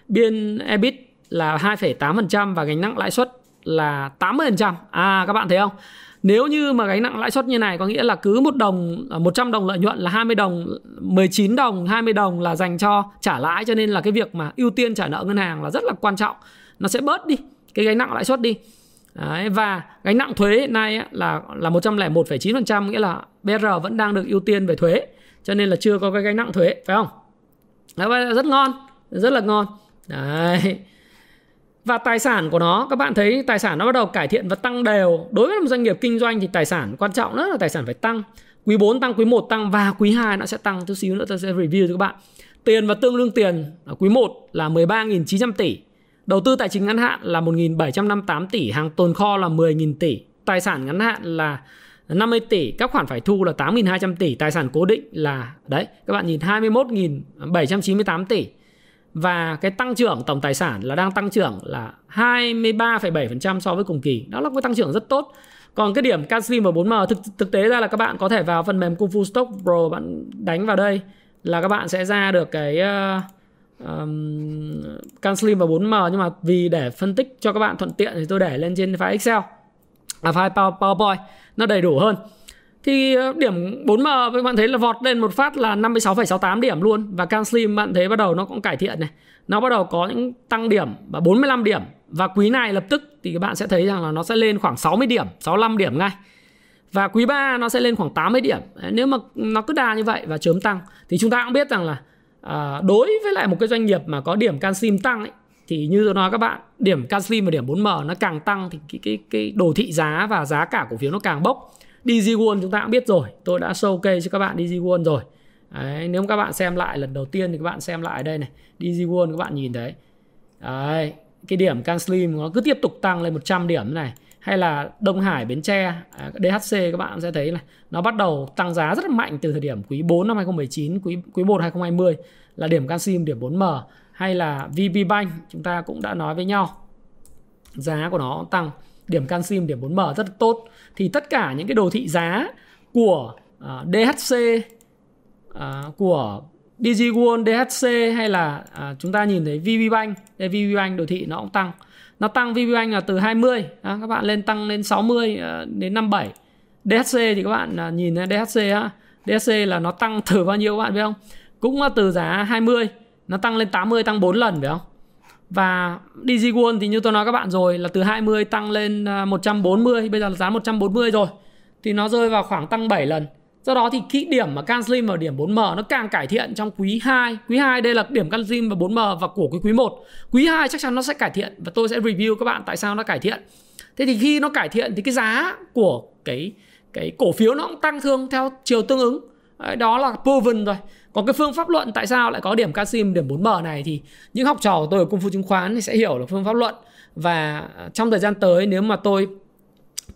biên EBIT là 2,8% và gánh nặng lãi suất là 80%. À các bạn thấy không? Nếu như mà gánh nặng lãi suất như này có nghĩa là cứ một đồng à, 100 đồng lợi nhuận là 20 đồng 19 đồng 20 đồng là dành cho trả lãi cho nên là cái việc mà ưu tiên trả nợ ngân hàng là rất là quan trọng. Nó sẽ bớt đi cái gánh nặng lãi suất đi. Đấy, và gánh nặng thuế hiện nay là là 101,9% nghĩa là BR vẫn đang được ưu tiên về thuế cho nên là chưa có cái gánh nặng thuế phải không? Đấy, rất ngon, rất là ngon. Đấy. Và tài sản của nó các bạn thấy tài sản nó bắt đầu cải thiện và tăng đều. Đối với một doanh nghiệp kinh doanh thì tài sản quan trọng nhất là tài sản phải tăng. Quý 4 tăng, quý 1 tăng và quý 2 nó sẽ tăng. Chút xíu nữa tôi sẽ review cho các bạn. Tiền và tương đương tiền ở quý 1 là 13.900 tỷ. Đầu tư tài chính ngắn hạn là 1.758 tỷ, hàng tồn kho là 10.000 tỷ, tài sản ngắn hạn là 50 tỷ, các khoản phải thu là 8.200 tỷ, tài sản cố định là đấy, các bạn nhìn 21.798 tỷ. Và cái tăng trưởng tổng tài sản là đang tăng trưởng là 23,7% so với cùng kỳ. Đó là một tăng trưởng rất tốt. Còn cái điểm Caslim và 4M thực thực tế ra là các bạn có thể vào phần mềm Kung Fu Stock Pro bạn đánh vào đây là các bạn sẽ ra được cái uh, um, CanSlim và 4M nhưng mà vì để phân tích cho các bạn thuận tiện thì tôi để lên trên file Excel. À file PowerPoint nó đầy đủ hơn. Thì ờ, điểm 4M các bạn thấy là vọt lên một phát là 56,68 điểm luôn. Và CanSlim bạn thấy bắt đầu nó cũng cải thiện này. Nó bắt đầu có những tăng điểm và 45 điểm. Và quý này lập tức thì các bạn sẽ thấy rằng là nó sẽ lên khoảng 60 điểm 65 điểm ngay. Và quý 3 nó sẽ lên khoảng 80 điểm. Nếu mà nó cứ đà như vậy và chớm tăng thì chúng ta cũng biết rằng là à, đối với lại một cái doanh nghiệp mà có điểm canxim tăng ấy, thì như tôi nói các bạn điểm canxim và điểm 4M nó càng tăng thì cái, cái, cái đồ thị giá và giá cả cổ phiếu nó càng bốc. DG World chúng ta cũng biết rồi tôi đã showcase cho các bạn DG World rồi. Đấy, nếu các bạn xem lại lần đầu tiên thì các bạn xem lại đây này DG World các bạn nhìn thấy. Đấy, cái điểm CanSlim nó cứ tiếp tục tăng lên 100 điểm này hay là Đông Hải Bến Tre à, DHC các bạn sẽ thấy là nó bắt đầu tăng giá rất là mạnh từ thời điểm quý 4 năm 2019 quý quý 1 2020 là điểm Canxim điểm 4M hay là VB Bank chúng ta cũng đã nói với nhau. Giá của nó tăng điểm Canxim điểm 4M rất là tốt. Thì tất cả những cái đồ thị giá của à, uh, DHC uh, à, của DG World, DHC hay là uh, chúng ta nhìn thấy VB Bank đây VB Bank đồ thị nó cũng tăng nó tăng VPBank là từ 20 à, các bạn lên tăng lên 60 à, ờ, đến 57 DHC thì các bạn à, nhìn DHC á DHC là nó tăng từ bao nhiêu các bạn biết không? Cũng là từ giá 20 nó tăng lên 80 tăng 4 lần phải không? Và DG World thì như tôi nói các bạn rồi là từ 20 tăng lên 140 bây giờ là giá 140 rồi. Thì nó rơi vào khoảng tăng 7 lần. Do đó thì kỹ điểm mà CanSlim và điểm 4M nó càng cải thiện trong quý 2. Quý 2 đây là điểm CanSlim và 4M và của quý quý 1. Quý 2 chắc chắn nó sẽ cải thiện và tôi sẽ review các bạn tại sao nó cải thiện. Thế thì khi nó cải thiện thì cái giá của cái cái cổ phiếu nó cũng tăng thương theo chiều tương ứng. đó là proven rồi còn cái phương pháp luận tại sao lại có điểm CanSlim điểm 4M này thì những học trò của tôi ở công phu chứng khoán thì sẽ hiểu là phương pháp luận và à, trong thời gian tới nếu mà tôi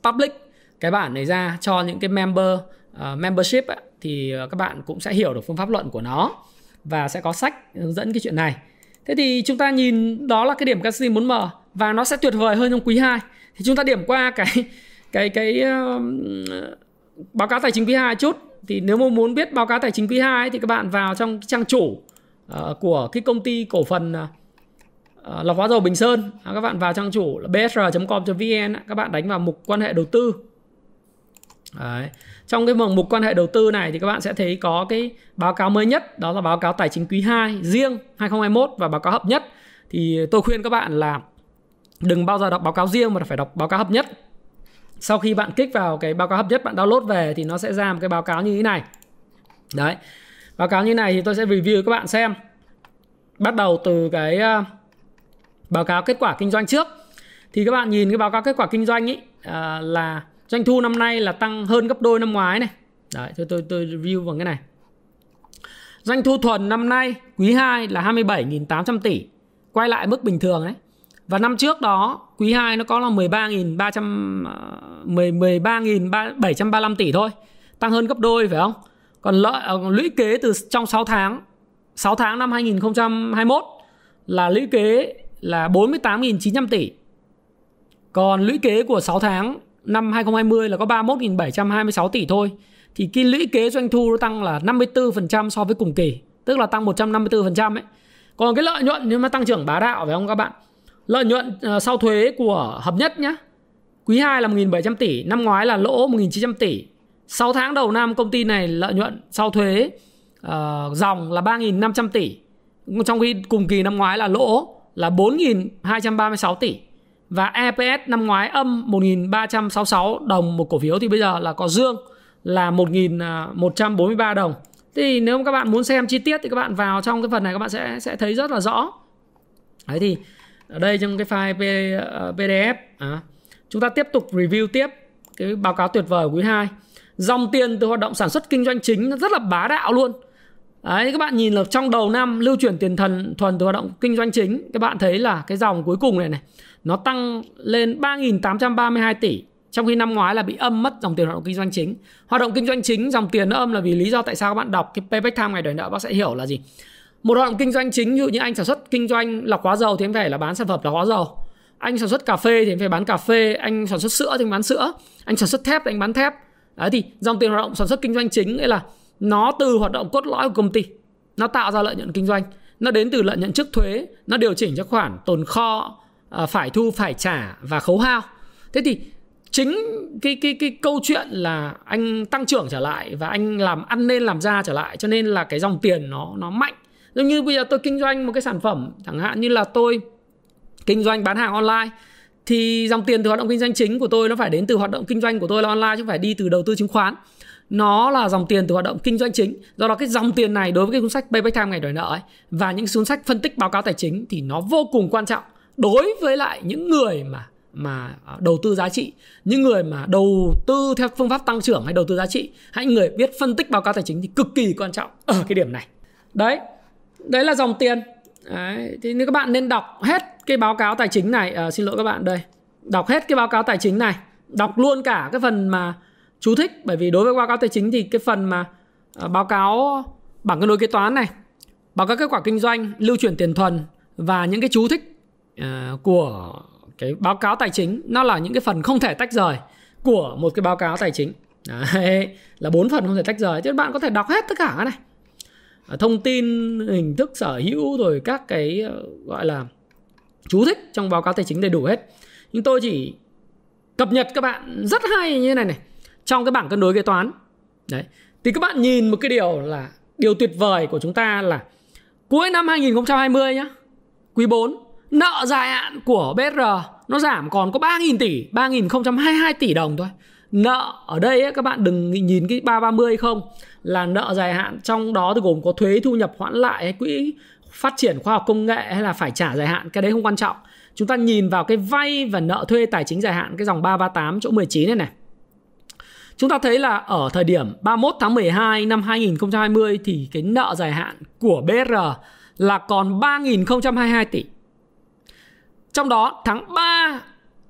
public cái bản này ra cho những cái member uh, membership á, thì ờ, các bạn cũng sẽ hiểu được phương pháp luận của nó và sẽ có sách hướng dẫn cái chuyện này. Thế thì chúng ta nhìn đó là cái điểm casim 4M và nó sẽ tuyệt vời hơn trong quý 2. Thì chúng ta điểm qua cái cái cái uh, báo cáo tài chính quý 2 chút thì nếu mà muốn biết báo cáo tài chính quý 2 thì các bạn vào trong trang chủ uh, của cái công ty cổ phần uh, lọc hóa dầu Bình Sơn à, các bạn vào trang chủ là bsr.com.vn các bạn đánh vào mục quan hệ đầu tư Đấy. Trong cái mục quan hệ đầu tư này thì các bạn sẽ thấy có cái báo cáo mới nhất, đó là báo cáo tài chính quý 2 riêng 2021 và báo cáo hợp nhất. Thì tôi khuyên các bạn là đừng bao giờ đọc báo cáo riêng mà phải đọc báo cáo hợp nhất. Sau khi bạn kích vào cái báo cáo hợp nhất bạn download về thì nó sẽ ra một cái báo cáo như thế này. Đấy. Báo cáo như này thì tôi sẽ review các bạn xem. Bắt đầu từ cái ờ, báo cáo kết quả kinh doanh trước. Thì các bạn nhìn cái báo cáo kết quả kinh doanh ý ờ, là doanh thu năm nay là tăng hơn gấp đôi năm ngoái này đấy, tôi tôi tôi review vào cái này doanh thu thuần năm nay, quý 2 là 27.800 tỷ quay lại mức bình thường đấy và năm trước đó, quý 2 nó có là 13.300 13.735 à, tỷ thôi. Tăng hơn gấp đôi, phải không? Còn lợi à, lũy kế từ trong 6 tháng 6 tháng năm 2021 là lũy kế là 48.900 tỷ. Còn lũy kế của 6 tháng năm 2020 là có 31.726 tỷ thôi. Thì cái lũy kế doanh thu nó tăng là 54% so với cùng kỳ, tức là tăng 154% ấy. Còn cái lợi nhuận nếu mà tăng trưởng bá đạo phải không các bạn? Lợi nhuận ờ, sau thuế của hợp nhất nhé. Quý 2 là 1.700 tỷ, năm ngoái là lỗ 1.900 tỷ. 6 tháng đầu năm công ty này lợi nhuận sau thuế uh, dòng là 3.500 tỷ. Trong khi cùng kỳ năm ngoái là lỗ là 4.236 tỷ. Và EPS năm ngoái âm 1.366 đồng một cổ phiếu thì bây giờ là có dương là 1.143 à, đồng. Thì nếu các bạn muốn xem chi tiết thì các bạn vào trong cái phần này các bạn sẽ sẽ thấy rất là rõ. Đấy thì ở đây trong cái file PDF à, à, chúng ta tiếp tục review tiếp cái báo cáo tuyệt vời quý 2 dòng tiền từ hoạt động sản xuất kinh doanh chính nó rất là bá đạo luôn Đấy, các bạn nhìn là trong đầu năm lưu chuyển tiền thần thuần từ hoạt động kinh doanh chính các bạn thấy là cái dòng cuối cùng này này nó tăng lên 3.832 tỷ, trong khi năm ngoái là bị âm mất dòng tiền hoạt động kinh doanh chính. Hoạt động kinh doanh chính, dòng tiền nó âm là vì lý do tại sao các bạn đọc cái payback time ngày đòi nợ, bác sẽ hiểu là gì. Một hoạt động kinh doanh chính như như anh sản xuất kinh doanh lọc hóa dầu thì anh phải là bán sản phẩm lọc hóa dầu. Anh sản xuất cà phê thì anh phải bán cà phê, anh sản xuất sữa thì anh bán sữa. Anh sản xuất thép thì anh bán thép. Đấy, thì dòng tiền hoạt động sản xuất kinh doanh chính nghĩa là nó từ hoạt động cốt lõi của công ty, nó tạo ra lợi nhuận kinh doanh. Nó đến từ lợi nhuận trước thuế, nó điều chỉnh cho khoản tồn kho Ờ, phải thu, phải trả và khấu hao. Thế thì chính cái cái cái câu chuyện là anh tăng trưởng trở lại và anh làm, ăn nên làm ra trở lại, cho nên là cái dòng tiền nó nó mạnh. Giống như bây giờ tôi kinh doanh một cái sản phẩm, chẳng hạn như là tôi kinh doanh bán hàng online, thì dòng tiền từ hoạt động kinh doanh chính của tôi nó phải đến từ hoạt động kinh doanh của tôi là online, chứ không phải đi từ đầu tư chứng khoán. Nó là dòng tiền từ hoạt động kinh doanh chính. Do đó cái dòng tiền này đối với cái cuốn sách payback time ngày đòi nợ ấy và những cuốn sách phân tích báo cáo tài chính thì nó vô cùng quan trọng đối với lại những người mà mà à, đầu tư giá trị những người mà đầu tư theo phương pháp tăng trưởng hay đầu tư giá trị hãy người biết phân tích báo cáo tài chính thì cực kỳ quan trọng ở cái điểm này đấy đấy là dòng tiền đấy. thì nếu các bạn nên đọc hết cái báo cáo tài chính này à, xin lỗi các bạn đây đọc hết cái báo cáo tài chính này đọc luôn cả cái phần mà chú thích bởi vì đối với báo cáo tài chính thì cái phần mà à, báo cáo bảng cân đối kế toán này báo cáo kết quả kinh doanh lưu chuyển tiền thuần và những cái chú thích Ờ, của cái báo cáo tài chính. Nó là những cái phần không thể tách rời của một cái báo cáo tài chính. Đấy, là bốn phần không thể tách rời. Chứ bạn có thể đọc hết tất cả cái này ờ, thông tin hình thức sở hữu rồi các cái ờ, gọi là chú thích trong báo cáo tài chính đầy đủ hết. Nhưng tôi chỉ cập nhật các bạn rất hay như thế này này. Trong cái bảng cân đối kế toán. Đấy. Thì các bạn nhìn một cái điều là điều tuyệt vời của chúng ta là cuối năm 2020 nhá. Quý 4 nợ dài hạn của BR nó giảm còn có 3.000 tỷ 3.022 tỷ đồng thôi. Nợ ở đây ấy, các bạn đừng nhìn cái 330 không là nợ dài hạn trong đó thì gồm có thuế thu nhập hoãn lại hay quỹ phát triển khoa học công nghệ hay là phải trả dài hạn cái đấy không quan trọng. Chúng ta nhìn vào cái vay và nợ thuê tài chính dài hạn cái dòng 338 chỗ 19 này này. Chúng ta thấy là ở thời điểm 31 tháng 12 năm 2020 thì cái nợ dài hạn của BR là còn 3.022 tỷ. Trong đó tháng 3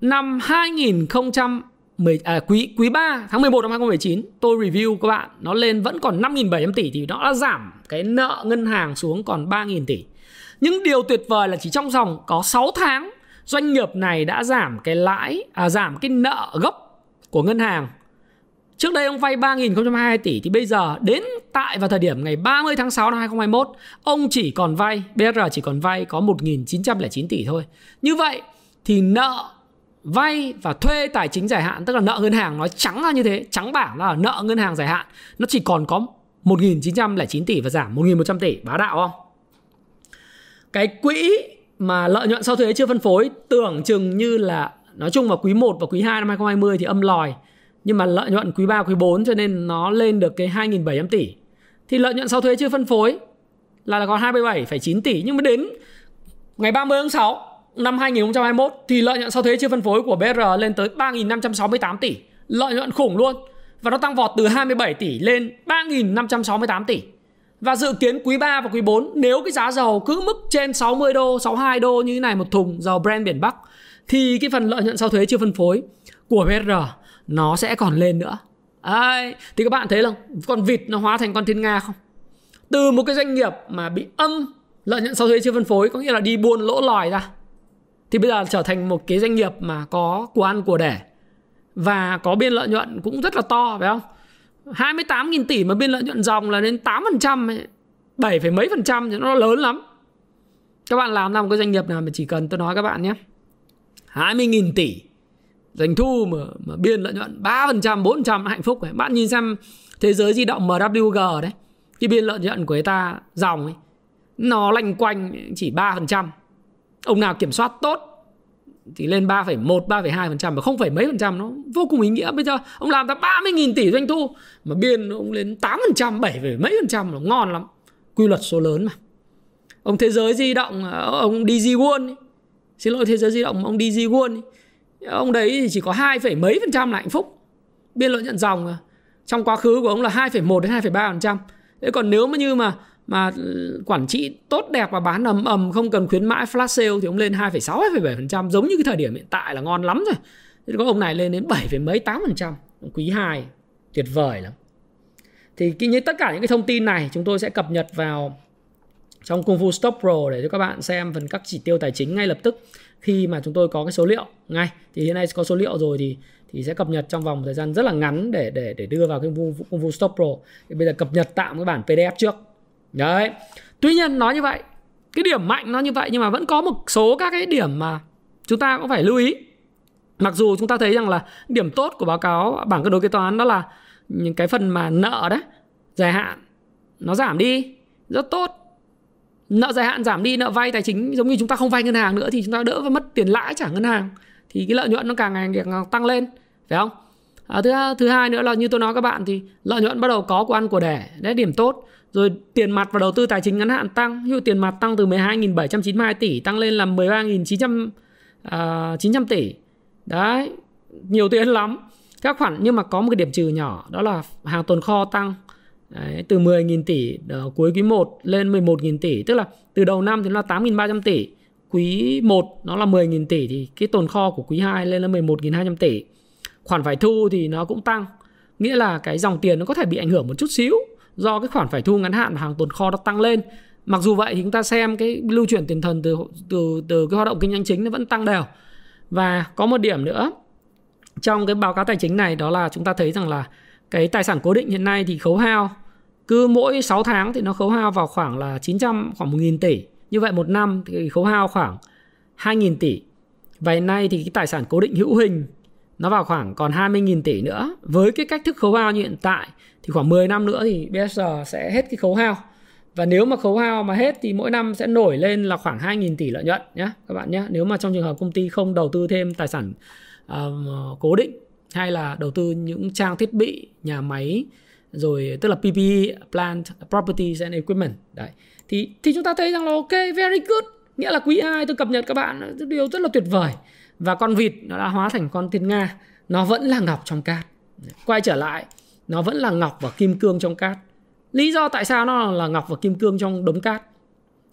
năm 2010 à, quý quý 3 tháng 11 năm 2019 tôi review các bạn nó lên vẫn còn 5.700 tỷ thì nó đã giảm cái nợ ngân hàng xuống còn 3.000 tỷ. Nhưng điều tuyệt vời là chỉ trong vòng có 6 tháng doanh nghiệp này đã giảm cái lãi à, giảm cái nợ gốc của ngân hàng Trước đây ông vay 3.022 tỷ thì bây giờ đến tại vào thời điểm ngày 30 tháng 6 năm 2021 ông chỉ còn vay, BR chỉ còn vay có 1.909 tỷ thôi. Như vậy thì nợ vay và thuê tài chính dài hạn tức là nợ ngân hàng nói trắng ra như thế, trắng bảng là nợ ngân hàng dài hạn nó chỉ còn có 1.909 tỷ và giảm 1.100 tỷ, bá đạo không? Cái quỹ mà lợi nhuận sau thuế chưa phân phối tưởng chừng như là nói chung vào quý 1 và quý 2 năm 2020 thì âm lòi nhưng mà lợi nhuận quý 3 quý 4 cho nên nó lên được cái 2.700 tỷ. Thì lợi nhuận sau thuế chưa phân phối là là còn 27,9 tỷ. Nhưng mà đến ngày 30 tháng 6 năm 2021 thì lợi nhuận sau thuế chưa phân phối của BR lên tới 3.568 tỷ. Lợi nhuận khủng luôn. Và nó tăng vọt từ 27 tỷ lên 3.568 tỷ. Và dự kiến quý 3 và quý 4 nếu cái giá dầu cứ mức trên 60 đô, 62 đô như thế này một thùng dầu Brent biển Bắc thì cái phần lợi nhuận sau thuế chưa phân phối của BR nó sẽ còn lên nữa. Đấy. thì các bạn thấy không? Con vịt nó hóa thành con thiên nga không? Từ một cái doanh nghiệp mà bị âm lợi nhuận sau thuế chưa phân phối có nghĩa là đi buôn lỗ lòi ra thì bây giờ trở thành một cái doanh nghiệp mà có của ăn của đẻ. Và có biên lợi nhuận cũng rất là to phải không? 28.000 tỷ mà biên lợi nhuận dòng là đến 8% 7, mấy phần trăm thì nó lớn lắm. Các bạn làm ra một cái doanh nghiệp nào mà chỉ cần tôi nói các bạn nhé. 20.000 tỷ doanh thu mà, mà biên lợi nhuận 3%, 4% hạnh phúc ấy. Bạn nhìn xem thế giới di động MWG đấy, cái biên lợi nhuận của người ta dòng ấy, nó lanh quanh chỉ 3%. Ông nào kiểm soát tốt thì lên 3,1, 3,2% và không phải mấy phần trăm nó vô cùng ý nghĩa. Bây giờ ông làm ra 30.000 tỷ doanh thu mà biên ông lên 8%, 7, mấy phần trăm nó ngon lắm. Quy luật số lớn mà. Ông thế giới di động, ông DG World, xin lỗi thế giới di động, ông DG World ông đấy thì chỉ có hai phẩy mấy phần trăm là hạnh phúc. Biên lợi nhuận dòng trong quá khứ của ông là 2,1 đến 2,3 phần trăm. Thế còn nếu mà như mà mà quản trị tốt đẹp và bán ầm ầm không cần khuyến mãi flash sale thì ông lên 2,6 2,7 phần trăm giống như cái thời điểm hiện tại là ngon lắm rồi. Thế có ông này lên đến 7, mấy 8 phần trăm. Quý 2 tuyệt vời lắm. Thì cái tất cả những cái thông tin này chúng tôi sẽ cập nhật vào trong Kung Fu Stop Pro để cho các bạn xem phần các chỉ tiêu tài chính ngay lập tức khi mà chúng tôi có cái số liệu ngay, thì hiện nay có số liệu rồi thì thì sẽ cập nhật trong vòng thời gian rất là ngắn để để để đưa vào cái công vụ Stop Pro. Thì bây giờ cập nhật tạm cái bản PDF trước. Đấy. Tuy nhiên nói như vậy, cái điểm mạnh nó như vậy, nhưng mà vẫn có một số các cái điểm mà chúng ta cũng phải lưu ý. Mặc dù chúng ta thấy rằng là điểm tốt của báo cáo bảng cân đối kế toán đó là những cái phần mà nợ đấy, dài hạn, nó giảm đi, rất tốt nợ dài hạn giảm đi nợ vay tài chính giống như chúng ta không vay ngân hàng nữa thì chúng ta đỡ và mất tiền lãi trả ngân hàng. Thì cái lợi nhuận nó càng ngày càng tăng lên phải không? À, thứ thứ hai nữa là như tôi nói các bạn thì lợi nhuận bắt đầu có của ăn của đẻ đấy điểm tốt. Rồi tiền mặt và đầu tư tài chính ngắn hạn tăng ví dụ tiền mặt tăng từ 12.792 tỷ tăng lên là 13.900 uh, 900 tỷ. Đấy nhiều tiền lắm. Các khoản nhưng mà có một cái điểm trừ nhỏ đó là hàng tồn kho tăng. Đấy, từ 10.000 tỷ uh, cuối quý 1 lên 11.000 tỷ. Tức là từ đầu năm thì nó là 8.300 tỷ quý 1 nó là 10.000 tỷ thì cái tồn kho của quý 2 lên là 11.200 tỷ. Khoản phải thu thì nó cũng tăng nghĩa là cái dòng tiền nó có thể bị ảnh hưởng một chút xíu do cái khoản phải thu ngắn hạn và hàng tồn kho nó tăng lên. Mặc dù vậy thì chúng ta xem cái lưu chuyển tiền thần từ từ từ cái hoạt động kinh doanh chính nó vẫn tăng đều. Và có một điểm nữa trong cái báo cáo tài chính này đó là chúng ta thấy rằng là cái tài sản cố định hiện nay thì khấu hao cứ mỗi 6 tháng thì nó khấu hao vào khoảng là 900 khoảng 1.000 tỷ. Như vậy một năm thì khấu hao khoảng 2.000 tỷ. Và hiện nay thì cái tài sản cố định hữu hình nó vào khoảng còn 20.000 tỷ nữa. Với cái cách thức khấu hao như hiện tại thì khoảng 10 năm nữa thì BSR sẽ hết cái khấu hao. Và nếu mà khấu hao mà hết thì mỗi năm sẽ nổi lên là khoảng 2.000 tỷ lợi nhuận nhé các bạn nhé. Nếu mà trong trường hợp công ty không đầu tư thêm tài sản uh, cố định hay là đầu tư những trang thiết bị, nhà máy, rồi tức là PPE plant properties and equipment. Đấy. Thì thì chúng ta thấy rằng là ok, very good. Nghĩa là quý 2 tôi cập nhật các bạn điều rất là tuyệt vời. Và con vịt nó đã hóa thành con thiên nga, nó vẫn là ngọc trong cát. Quay trở lại, nó vẫn là ngọc và kim cương trong cát. Lý do tại sao nó là ngọc và kim cương trong đống cát?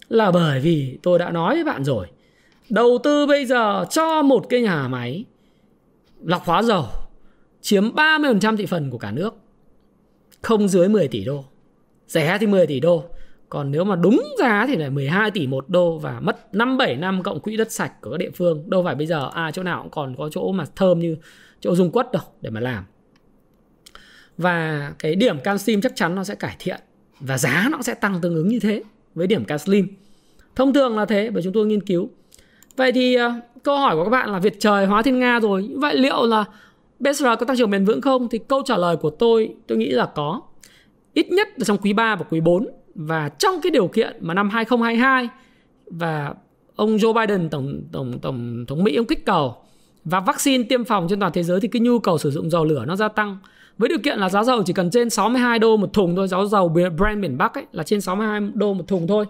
Là bởi vì tôi đã nói với bạn rồi, đầu tư bây giờ cho một cái nhà máy lọc hóa dầu chiếm 30% thị phần của cả nước, không dưới 10 tỷ đô rẻ thì 10 tỷ đô, còn nếu mà đúng giá thì là 12 tỷ một đô và mất 5 7 năm cộng quỹ đất sạch của các địa phương. Đâu phải bây giờ à chỗ nào cũng còn có chỗ mà thơm như chỗ dung quất đâu, để mà làm. Và cái điểm canxim chắc chắn nó sẽ cải thiện và giá nó sẽ tăng tương ứng như thế với điểm canxim. Thông thường là thế, bởi chúng tôi nghiên cứu. Vậy thì ờ, câu hỏi của các bạn là Việt trời hóa thiên Nga rồi. Vậy liệu là BSR có tăng trưởng bền vững không? Thì câu trả lời của tôi tôi nghĩ là có. Ít nhất là trong quý 3 và quý 4 và trong cái điều kiện mà năm 2022 và ông Joe Biden tổng tổng tổng thống Mỹ ông kích cầu và vaccine tiêm phòng trên toàn thế giới thì cái nhu cầu sử dụng dầu lửa nó gia tăng với điều kiện là giá dầu chỉ cần trên 62 đô một thùng thôi giá dầu Brent miền Bắc ấy là trên 62 đô một thùng thôi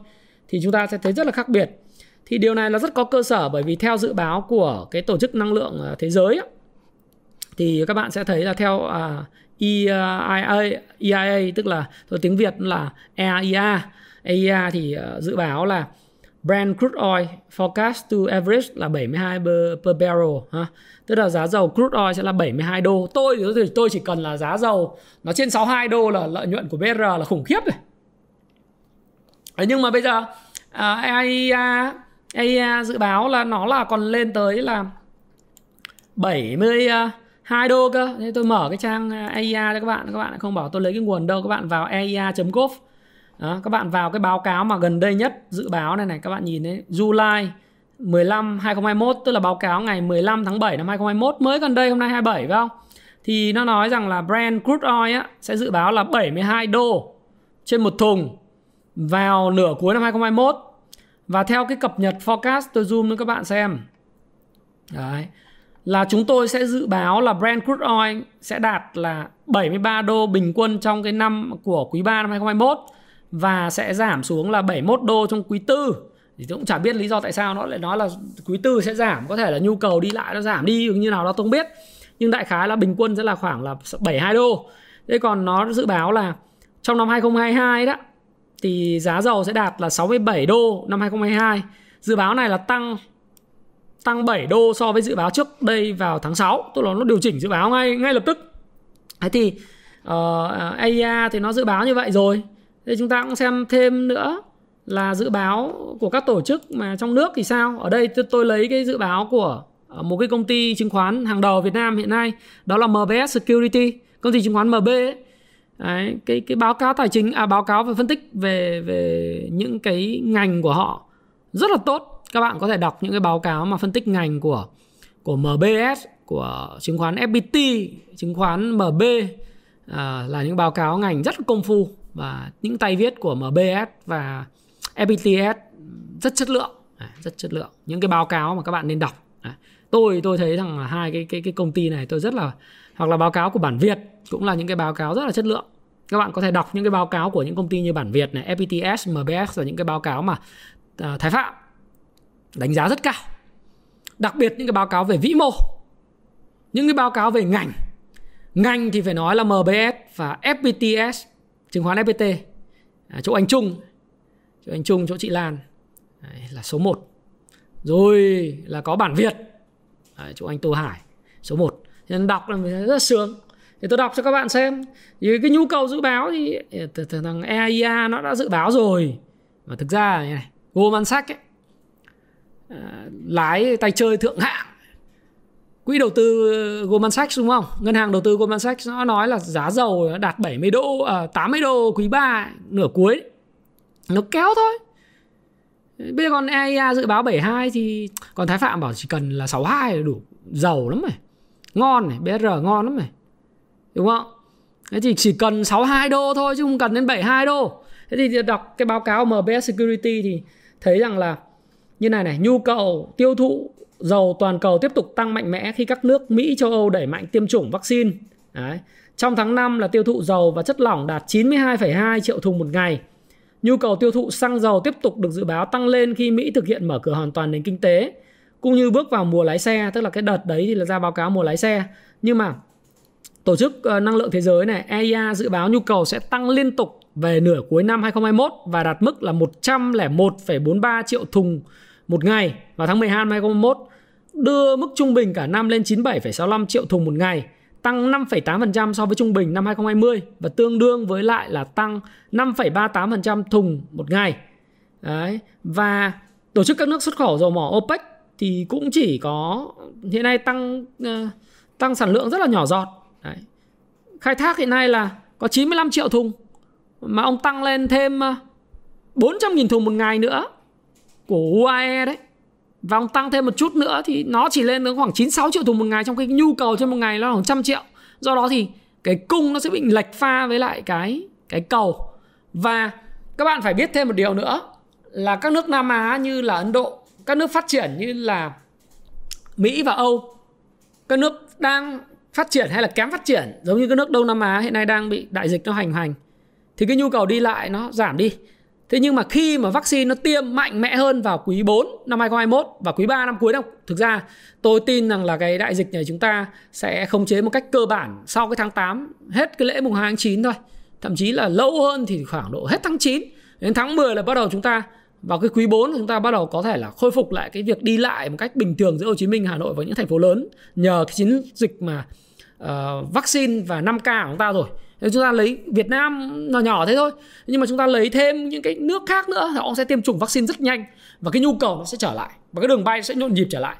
thì chúng ta sẽ thấy rất là khác biệt thì điều này là rất có cơ sở bởi vì theo dự báo của cái tổ chức năng lượng à, thế giới ấy, thì các bạn sẽ thấy là theo à, EIA, EIA tức là tôi tiếng Việt là EIA. EIA thì uh, dự báo là Brent crude oil forecast to average là 72 per barrel ha. Tức là giá dầu crude oil sẽ là 72 đô. Tôi thì tôi chỉ cần là giá dầu nó trên 62 đô là lợi nhuận của BR là khủng khiếp rồi. Đấy, ờ, nhưng mà bây giờ à, uh, EIA, EIA dự báo là nó là còn lên tới là 70 uh, 2 đô cơ. Thế tôi mở cái trang à, AIA cho các bạn. Các bạn không bảo tôi lấy cái nguồn đâu. Các bạn vào aia.gov đó, các bạn vào cái báo cáo mà gần đây nhất dự báo này này các bạn nhìn đấy. July 15 2021 tức là báo cáo ngày 15 tháng 7 năm 2021 mới gần đây hôm nay 27 phải không? Thì nó nói rằng là Brent crude oil á, sẽ dự báo là 72 đô trên một thùng vào nửa cuối năm 2021. Và theo cái cập nhật forecast tôi zoom cho các bạn xem. Đấy là chúng tôi sẽ dự báo là Brent crude oil sẽ đạt là 73 đô bình quân trong cái năm của quý 3 năm 2021 và sẽ giảm xuống là 71 đô trong quý 4. Thì tôi cũng chả biết lý do tại sao nó lại nói là quý 4 sẽ giảm, có thể là nhu cầu đi lại nó giảm đi như nào đó tôi không biết. Nhưng đại khái là bình quân sẽ là khoảng là 72 đô. Thế còn nó dự báo là trong năm 2022 đó thì giá dầu sẽ đạt là 67 đô năm 2022. Dự báo này là tăng tăng 7 đô so với dự báo trước đây vào tháng 6 tức là nó điều chỉnh dự báo ngay ngay lập tức. Thế thì ờ, uh, AIA thì nó dự báo như vậy rồi. Thì chúng ta cũng xem thêm nữa là dự báo của các tổ chức mà trong nước thì sao? Ở đây tôi lấy cái dự báo của ờ, một cái công ty chứng khoán hàng đầu Việt Nam hiện nay đó là MBS Security công ty chứng khoán MB ấy. Đấy, cái cái báo cáo tài chính à báo cáo và phân tích về về những cái ngành của họ rất là tốt các bạn có thể đọc những cái báo cáo mà phân tích ngành của của MBS của chứng khoán FPT chứng khoán MB à, là những báo cáo ngành rất công phu và những tay viết của MBS và FPTS rất chất lượng à, rất chất lượng. Những cái báo cáo mà các bạn nên đọc à, tôi tôi thấy rằng là hai cái cái cái công ty này tôi rất là hoặc là báo cáo của bản Việt cũng là những cái báo cáo rất là chất lượng. Các bạn có thể đọc những cái báo cáo của những công ty như bản Việt này, FPTS, MBS và những cái báo cáo mà uh, Thái Phạm đánh giá rất cao. Đặc biệt những cái báo cáo về vĩ mô. Những cái báo cáo về ngành. Ngành thì phải nói là MBS và FPTS chứng khoán FPT à, chỗ anh Trung chỗ anh Trung chỗ chị Lan Đấy, là số 1 rồi là có bản Việt Đấy, chỗ anh Tô Hải số 1 nên đọc là mình rất sướng. Thì tôi đọc cho các bạn xem. Thì cái nhu cầu dự báo thì thằng EIA nó đã dự báo rồi. Mà thực ra này Goldman Sachs ấy, Ờ, lái tay chơi thượng hạng quỹ đầu tư Goldman Sachs đúng không? Ngân hàng đầu tư Goldman Sachs nó nói là giá dầu đạt 70 đô, à, 80 đô quý 3 nửa cuối. Nó kéo thôi. Bây giờ còn EIA dự báo 72 thì còn Thái Phạm bảo chỉ cần là 62 là đủ giàu lắm rồi. Ngon này, BR ngon lắm rồi. Đúng không? Thế thì chỉ cần 62 đô thôi chứ không cần đến 72 đô. Thế thì đọc cái báo cáo MBS Security thì thấy rằng là như này này nhu cầu tiêu thụ dầu toàn cầu tiếp tục tăng mạnh mẽ khi các nước Mỹ châu Âu đẩy mạnh tiêm chủng vaccine. Đấy. trong tháng 5 là tiêu thụ dầu và chất lỏng đạt 92,2 triệu thùng một ngày. Nhu cầu tiêu thụ xăng dầu tiếp tục được dự báo tăng lên khi Mỹ thực hiện mở cửa hoàn toàn nền kinh tế cũng như bước vào mùa lái xe. Tức là cái đợt đấy thì là ra báo cáo mùa lái xe. Nhưng mà Tổ chức ờ, Năng lượng Thế giới này EIA dự báo nhu cầu sẽ tăng liên tục về nửa cuối năm 2021 và đạt mức là 101,43 triệu thùng một ngày vào tháng 12 năm 2021, đưa mức trung bình cả năm lên 97,65 triệu thùng một ngày, tăng 5,8% so với trung bình năm 2020 và tương đương với lại là tăng 5,38% thùng một ngày. Đấy. Và tổ chức các nước xuất khẩu dầu mỏ OPEC thì cũng chỉ có hiện nay tăng uh, tăng sản lượng rất là nhỏ giọt. Đấy. Khai thác hiện nay là có 95 triệu thùng mà ông tăng lên thêm ờ, 400.000 thùng một ngày nữa. Của UAE đấy. Và ông tăng thêm một chút nữa thì nó chỉ lên đến khoảng 96 triệu thùng một ngày trong khi nhu cầu trên một ngày nó khoảng trăm triệu. Do đó thì cái cung nó sẽ bị lệch pha với lại cái cái cầu. Và các bạn phải biết thêm một điều nữa là các nước Nam Á như là Ấn Độ, các nước phát triển như là Mỹ và Âu, các nước đang phát triển hay là kém phát triển, giống như các nước Đông Nam Á hiện nay đang bị đại dịch nó hành hành thì cái nhu cầu đi lại nó giảm đi. Thế nhưng mà khi mà vaccine nó tiêm mạnh mẽ hơn vào quý 4 năm 2021 và quý 3 năm cuối năm thực ra tôi tin rằng là cái đại dịch này chúng ta sẽ khống chế một cách cơ bản sau cái tháng 8 hết cái lễ mùng 2 tháng 9 thôi. Thậm chí là lâu hơn thì khoảng độ hết tháng 9 đến tháng 10 là bắt đầu chúng ta vào cái quý 4 chúng ta bắt đầu có thể là khôi phục lại cái việc đi lại một cách bình thường giữa Hồ Chí Minh, Hà Nội và những thành phố lớn nhờ cái chiến dịch mà uh, vaccine và 5K của chúng ta rồi nếu chúng ta lấy Việt Nam nhỏ nhỏ thế thôi nhưng mà chúng ta lấy thêm những cái nước khác nữa họ sẽ tiêm chủng vaccine rất nhanh và cái nhu cầu nó sẽ trở lại và cái đường bay sẽ nhộn nhịp trở lại.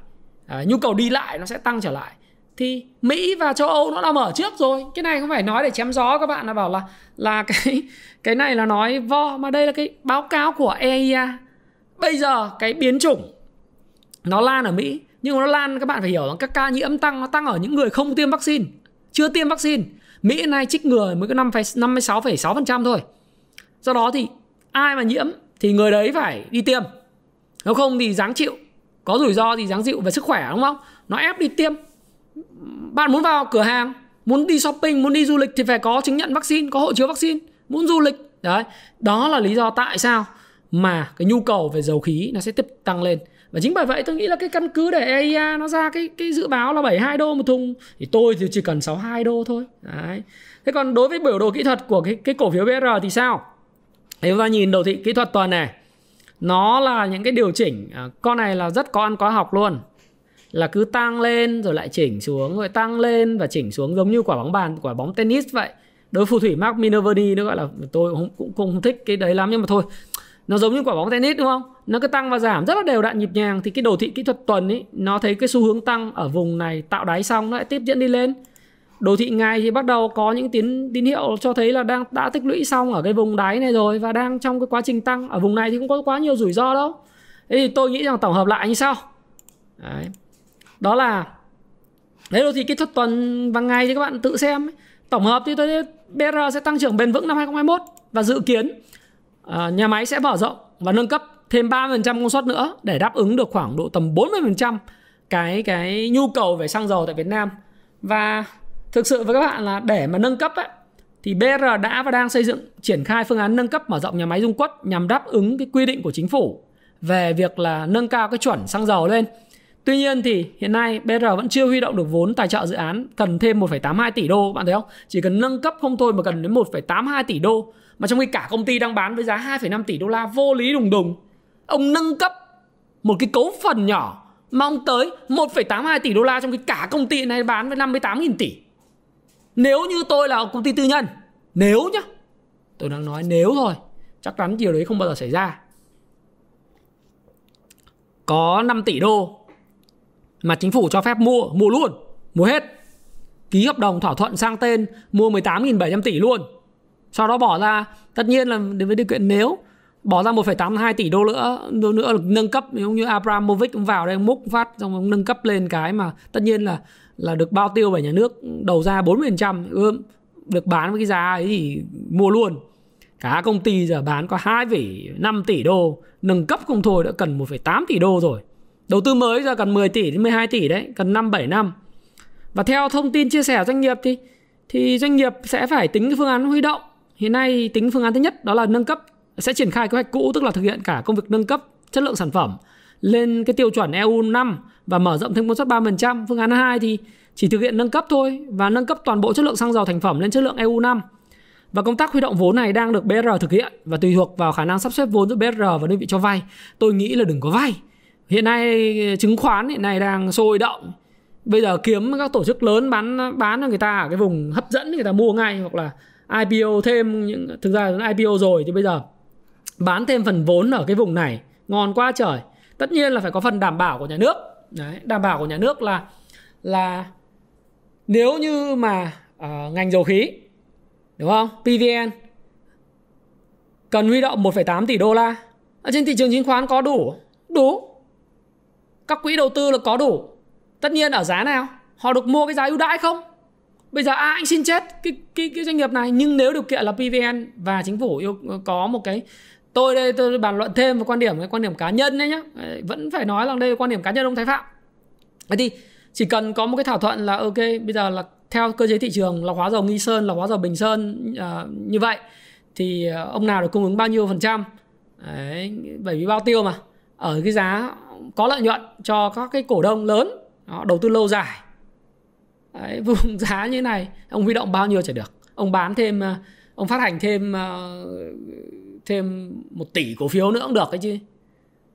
À, nhu cầu đi lại nó sẽ tăng trở lại. Thì Mỹ và châu Âu nó đã mở trước rồi. Cái này không phải nói để chém gió các bạn là bảo là là cái cái này là nói vo mà đây là cái báo cáo của EIA bây giờ cái biến chủng nó lan ở Mỹ nhưng mà nó lan các bạn phải hiểu là các ca nhiễm tăng nó tăng ở những người không tiêm vaccine chưa tiêm vaccine. Mỹ hiện nay trích ngừa mới có 56,6% thôi. Do đó thì ai mà nhiễm thì người đấy phải đi tiêm. Nếu không thì dáng chịu. Có rủi ro thì dáng chịu về sức khỏe đúng không? Nó ép đi tiêm. Bạn muốn vào cửa hàng, muốn đi shopping, muốn đi du lịch thì phải có chứng nhận vaccine, có hộ chiếu vaccine. Muốn du lịch. Đấy, đó là lý do tại sao mà cái nhu cầu về dầu khí nó sẽ tiếp tăng lên và chính bởi vậy tôi nghĩ là cái căn cứ để EIA nó ra cái cái dự báo là 72 đô một thùng thì tôi thì chỉ cần 62 đô thôi. Đấy. Thế còn đối với biểu đồ kỹ thuật của cái cái cổ phiếu BR thì sao? Thì chúng ta nhìn đồ thị kỹ thuật tuần này nó là những cái điều chỉnh. À, con này là rất có ăn có học luôn. Là cứ tăng lên rồi lại chỉnh xuống rồi tăng lên và chỉnh xuống giống như quả bóng bàn quả bóng tennis vậy. Đối phù thủy Mark Minervini nó gọi là tôi cũng, cũng không thích cái đấy lắm nhưng mà thôi nó giống như quả bóng tennis đúng không? Nó cứ tăng và giảm rất là đều đặn nhịp nhàng. Thì cái đồ thị kỹ thuật tuần ấy nó thấy cái xu hướng tăng ở vùng này tạo đáy xong nó lại tiếp diễn đi lên. Đồ thị ngày thì bắt đầu có những tín tín hiệu cho thấy là đang đã tích lũy xong ở cái vùng đáy này rồi và đang trong cái quá trình tăng. Ở vùng này thì cũng có quá nhiều rủi ro đâu. Thế thì tôi nghĩ rằng tổng hợp lại như sau. Đấy. đó là đấy đồ thị kỹ thuật tuần và ngày thì các bạn tự xem tổng hợp thì tôi BR sẽ tăng trưởng bền vững năm 2021 và dự kiến uh, nhà máy sẽ mở rộng và nâng cấp thêm 30% công suất nữa để đáp ứng được khoảng độ tầm 40% cái cái nhu cầu về xăng dầu tại Việt Nam. Và thực sự với các bạn là để mà nâng cấp ấy, thì BR đã và đang xây dựng triển khai phương án nâng cấp mở rộng nhà máy Dung Quất nhằm đáp ứng cái quy định của chính phủ về việc là nâng cao cái chuẩn xăng dầu lên. Tuy nhiên thì hiện nay BR vẫn chưa huy động được vốn tài trợ dự án cần thêm 1,82 tỷ đô bạn thấy không? Chỉ cần nâng cấp không thôi mà cần đến 1,82 tỷ đô mà trong khi cả công ty đang bán với giá 2,5 tỷ đô la vô lý đùng đùng ông nâng cấp một cái cấu phần nhỏ mà ông tới 1,82 tỷ đô la trong cái cả công ty này bán với 58.000 tỷ. Nếu như tôi là công ty tư nhân nếu nhá tôi đang nói nếu thôi chắc chắn điều đấy không bao giờ xảy ra. Có 5 tỷ đô mà chính phủ cho phép mua mua luôn mua hết. Ký hợp đồng thỏa thuận sang tên mua 18.700 tỷ luôn. Sau đó bỏ ra tất nhiên là với điều kiện nếu bỏ ra 1,82 tỷ đô nữa đô nữa là nâng cấp giống như Abramovich cũng vào đây múc phát xong ông nâng cấp lên cái mà tất nhiên là là được bao tiêu bởi nhà nước đầu ra 40% được bán với cái giá ấy thì mua luôn. Cả công ty giờ bán có 2,5 tỷ đô nâng cấp không thôi đã cần 1,8 tỷ đô rồi. Đầu tư mới giờ cần 10 tỷ đến 12 tỷ đấy cần 5 7 năm. Và theo thông tin chia sẻ doanh nghiệp thì thì doanh nghiệp sẽ phải tính cái phương án huy động. Hiện nay tính phương án thứ nhất đó là nâng cấp sẽ triển khai kế hoạch cũ, tức là thực hiện cả công việc nâng cấp chất lượng sản phẩm lên cái tiêu chuẩn EU 5 và mở rộng thêm công suất 3%. Phương án 2 thì chỉ thực hiện nâng cấp thôi và nâng cấp toàn bộ chất lượng xăng dầu thành phẩm lên chất lượng EU5. Và công tác huy động vốn này đang được BR thực hiện và tùy thuộc vào khả năng sắp xếp vốn giữa BR và đơn vị cho vay. Tôi nghĩ là đừng có vay. Hiện nay chứng khoán hiện nay đang sôi động. Bây giờ kiếm các tổ chức lớn bán bán cho người ta ở cái vùng hấp dẫn người ta mua ngay hoặc là IPO thêm những, thực ra IPO rồi thì bây giờ bán thêm phần vốn ở cái vùng này ngon quá trời. Tất nhiên là phải có phần đảm bảo của nhà nước. Đấy, đảm bảo của nhà nước là là nếu như mà uh, ngành dầu khí đúng không? PVN cần huy động 1,8 tỷ đô la. Ở trên thị trường chứng khoán có đủ? Đủ. Các quỹ đầu tư là có đủ. Tất nhiên ở giá nào? Họ được mua cái giá ưu đãi không? Bây giờ à, anh xin chết cái, cái cái doanh nghiệp này. Nhưng nếu điều kiện là PVN và chính phủ yêu có một cái tôi đây tôi bàn luận thêm một quan điểm cái quan điểm cá nhân đấy nhá. Vẫn phải nói là đây là quan điểm cá nhân ông Thái Phạm. Thế thì chỉ cần có một cái thỏa thuận là ok bây giờ là theo cơ chế thị trường lọc hóa dầu nghi sơn lọc hóa dầu bình sơn à, như vậy thì à, ông nào được cung ứng bao nhiêu phần trăm? Đấy, bởi vì bao tiêu mà. Ở cái giá có lợi nhuận cho các cái cổ đông lớn họ đầu tư lâu dài. Đấy, vùng giá như này ông huy động bao nhiêu chả được. Ông bán thêm à, ông phát hành thêm uh, thêm một tỷ cổ phiếu nữa cũng được cái chứ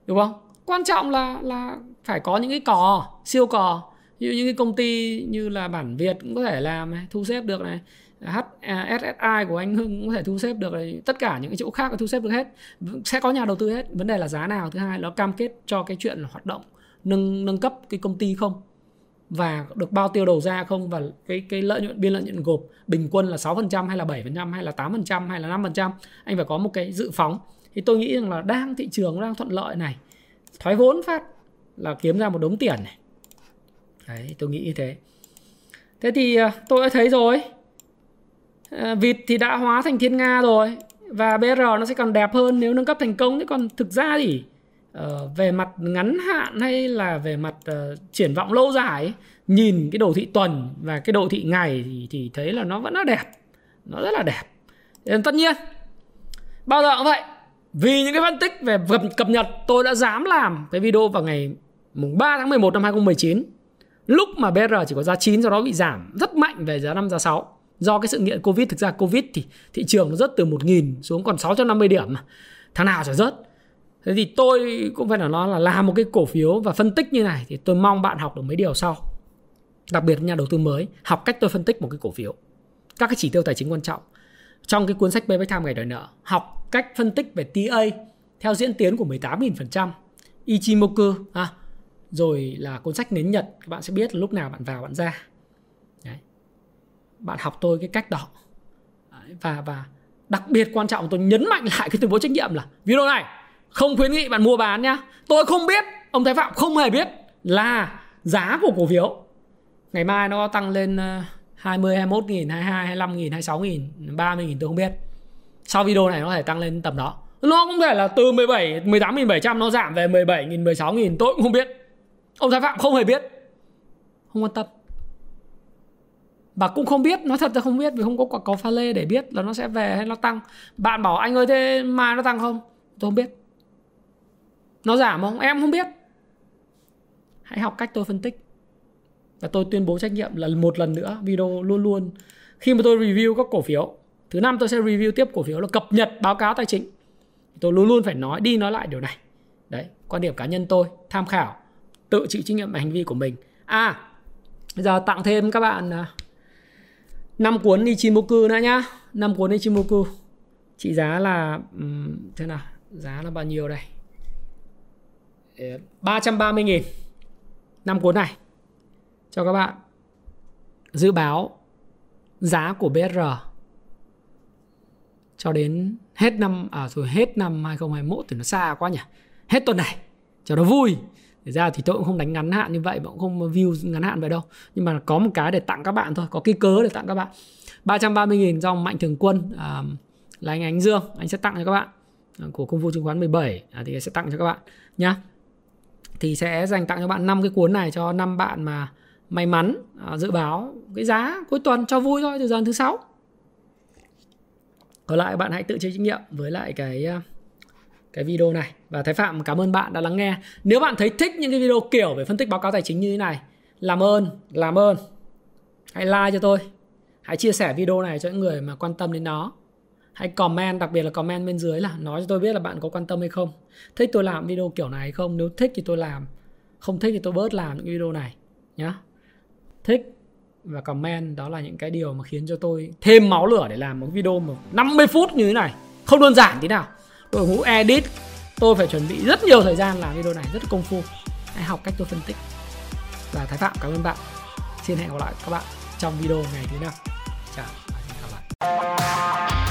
đúng không? Quan trọng là là phải có những cái cò siêu cò. Như những cái công ty như là bản Việt cũng có thể làm này, thu xếp được này. HSSI của anh Hưng cũng có thể thu xếp được này. tất cả những cái chỗ khác có thu xếp được hết. Sẽ có nhà đầu tư hết. Vấn đề là giá nào? Thứ hai nó cam kết cho cái chuyện là hoạt động nâng nâng cấp cái công ty không? Và được bao tiêu đầu ra không? Và cái cái lợi nhuận biên lợi nhuận gộp bình quân là 6% hay là 7% hay là 8% hay là 5% anh phải có một cái dự phóng. Thì tôi nghĩ rằng là đang thị trường đang thuận lợi này. Thoái vốn phát là kiếm ra một đống tiền này. Đấy tôi nghĩ như thế. Thế thì à, tôi đã thấy rồi. À, vịt thì đã hóa thành thiên nga rồi và BR nó sẽ còn đẹp hơn nếu nâng cấp thành công. Thế còn thực ra thì uh, về mặt ngắn hạn hay là về mặt uh, triển vọng lâu dài nhìn cái đồ thị tuần và cái đồ thị ngày thì thì thấy là nó vẫn là đẹp. Nó rất là đẹp. Nên tất nhiên bao giờ cũng vậy vì những cái phân tích về cập, cập nhật tôi đã dám làm cái video vào ngày mùng 3 tháng 11 năm 2019 lúc mà BR chỉ có giá 9 sau đó bị giảm rất mạnh về giá 5 giá 6 do cái sự nghiện Covid thực ra Covid thì thị trường nó rớt từ 1.000 xuống còn 650 điểm mà. Tháng nào chả rớt thế thì tôi cũng phải nói là làm một cái cổ phiếu và phân tích như này thì tôi mong bạn học được mấy điều sau. Đặc biệt nhà đầu tư mới học cách tôi phân tích một cái cổ phiếu. Các cái chỉ tiêu tài chính quan trọng. Trong cái cuốn sách Payback Time ngày đòi nợ học cách phân tích về TA theo diễn tiến của 18.000% Ichimoku à, rồi là cuốn sách nến nhật các bạn sẽ biết lúc nào bạn vào bạn ra. Đấy. bạn học tôi cái cách đó. Đấy. và và đặc biệt quan trọng tôi nhấn mạnh lại cái tuyên bố trách nhiệm là video này không khuyến nghị bạn mua bán nhá. Tôi không biết ông thái phạm không hề biết là giá của cổ phiếu. Ngày mai nó tăng lên ờ, 20, 21 nghìn, 22, 25 nghìn, 26 nghìn, 30 nghìn tôi không biết. Sau video này nó có thể tăng lên tầm đó. Nó cũng thể là từ 17, 18.700 nó giảm về 17 nghìn, 16 nghìn tôi cũng không biết. Ông Thái Phạm không hề biết. Không quan tâm. Và cũng không biết, nói thật là không biết Vì không có quả cầu pha lê để biết là nó sẽ về hay nó tăng. Bạn bảo anh ơi thế mai nó tăng không? Tôi không biết. Nó giảm không? Em không biết. Hãy học cách tôi phân tích. Và tôi tuyên bố trách nhiệm là một lần nữa Video luôn luôn. Khi mà tôi review các cổ phiếu Thứ năm tôi sẽ review tiếp cổ phiếu là cập nhật báo cáo tài chính. Tôi luôn luôn phải nói đi nói lại điều này. Đấy, quan điểm cá nhân tôi Tham khảo tự chịu trách nhiệm về hành vi của mình. À bây giờ tặng thêm các bạn à, năm cuốn Ichimoku nữa nhá. Năm cuốn Ichimoku. Trị giá là um, thế nào? Giá là bao nhiêu đây? 330 nghìn. Năm cuốn này. Cho các bạn dự báo giá của BR cho đến hết năm à rồi hết năm 2021 thì nó xa quá nhỉ? Hết tuần này cho nó vui. Thực ra thì tôi cũng không đánh ngắn hạn như vậy mà cũng không view ngắn hạn vậy đâu. Nhưng mà có một cái để tặng các bạn thôi có cái cớ để tặng các bạn. 330.000 dòng mạnh thường quân à, là anh Ánh Dương. Anh sẽ tặng cho các bạn à, của công vụ chứng khoán 17 à, thì sẽ tặng cho các bạn nhá thì sẽ dành tặng cho bạn năm cái cuốn này cho năm bạn mà may mắn à, dự báo cái giá cuối tuần cho vui thôi từ giờ thứ sáu. Còn lại bạn hãy tự chịu trách nhiệm với lại cái à, cái video này. Và Thái Phạm cảm ơn bạn đã lắng nghe. Nếu bạn thấy thích những cái video kiểu về phân tích báo cáo tài chính như thế này, làm ơn, làm ơn. Hãy like cho tôi. Hãy chia sẻ video này cho những người mà quan tâm đến nó hãy comment, đặc biệt là comment bên dưới là nói cho tôi biết là bạn có quan tâm hay không. Thích tôi làm video kiểu này hay không? Nếu thích thì tôi làm. Không thích thì tôi bớt làm những video này, nhá. Thích và comment, đó là những cái điều mà khiến cho tôi thêm máu lửa để làm một video mà 50 phút như thế này. Không đơn giản tí nào. Đội ngũ edit, tôi phải chuẩn bị rất nhiều thời gian làm video này, rất công phu. Hãy học cách tôi phân tích. Và thái phạm, cảm ơn bạn. Xin hẹn gặp lại các bạn trong video ngày thứ năm. Chào và hẹn gặp lại.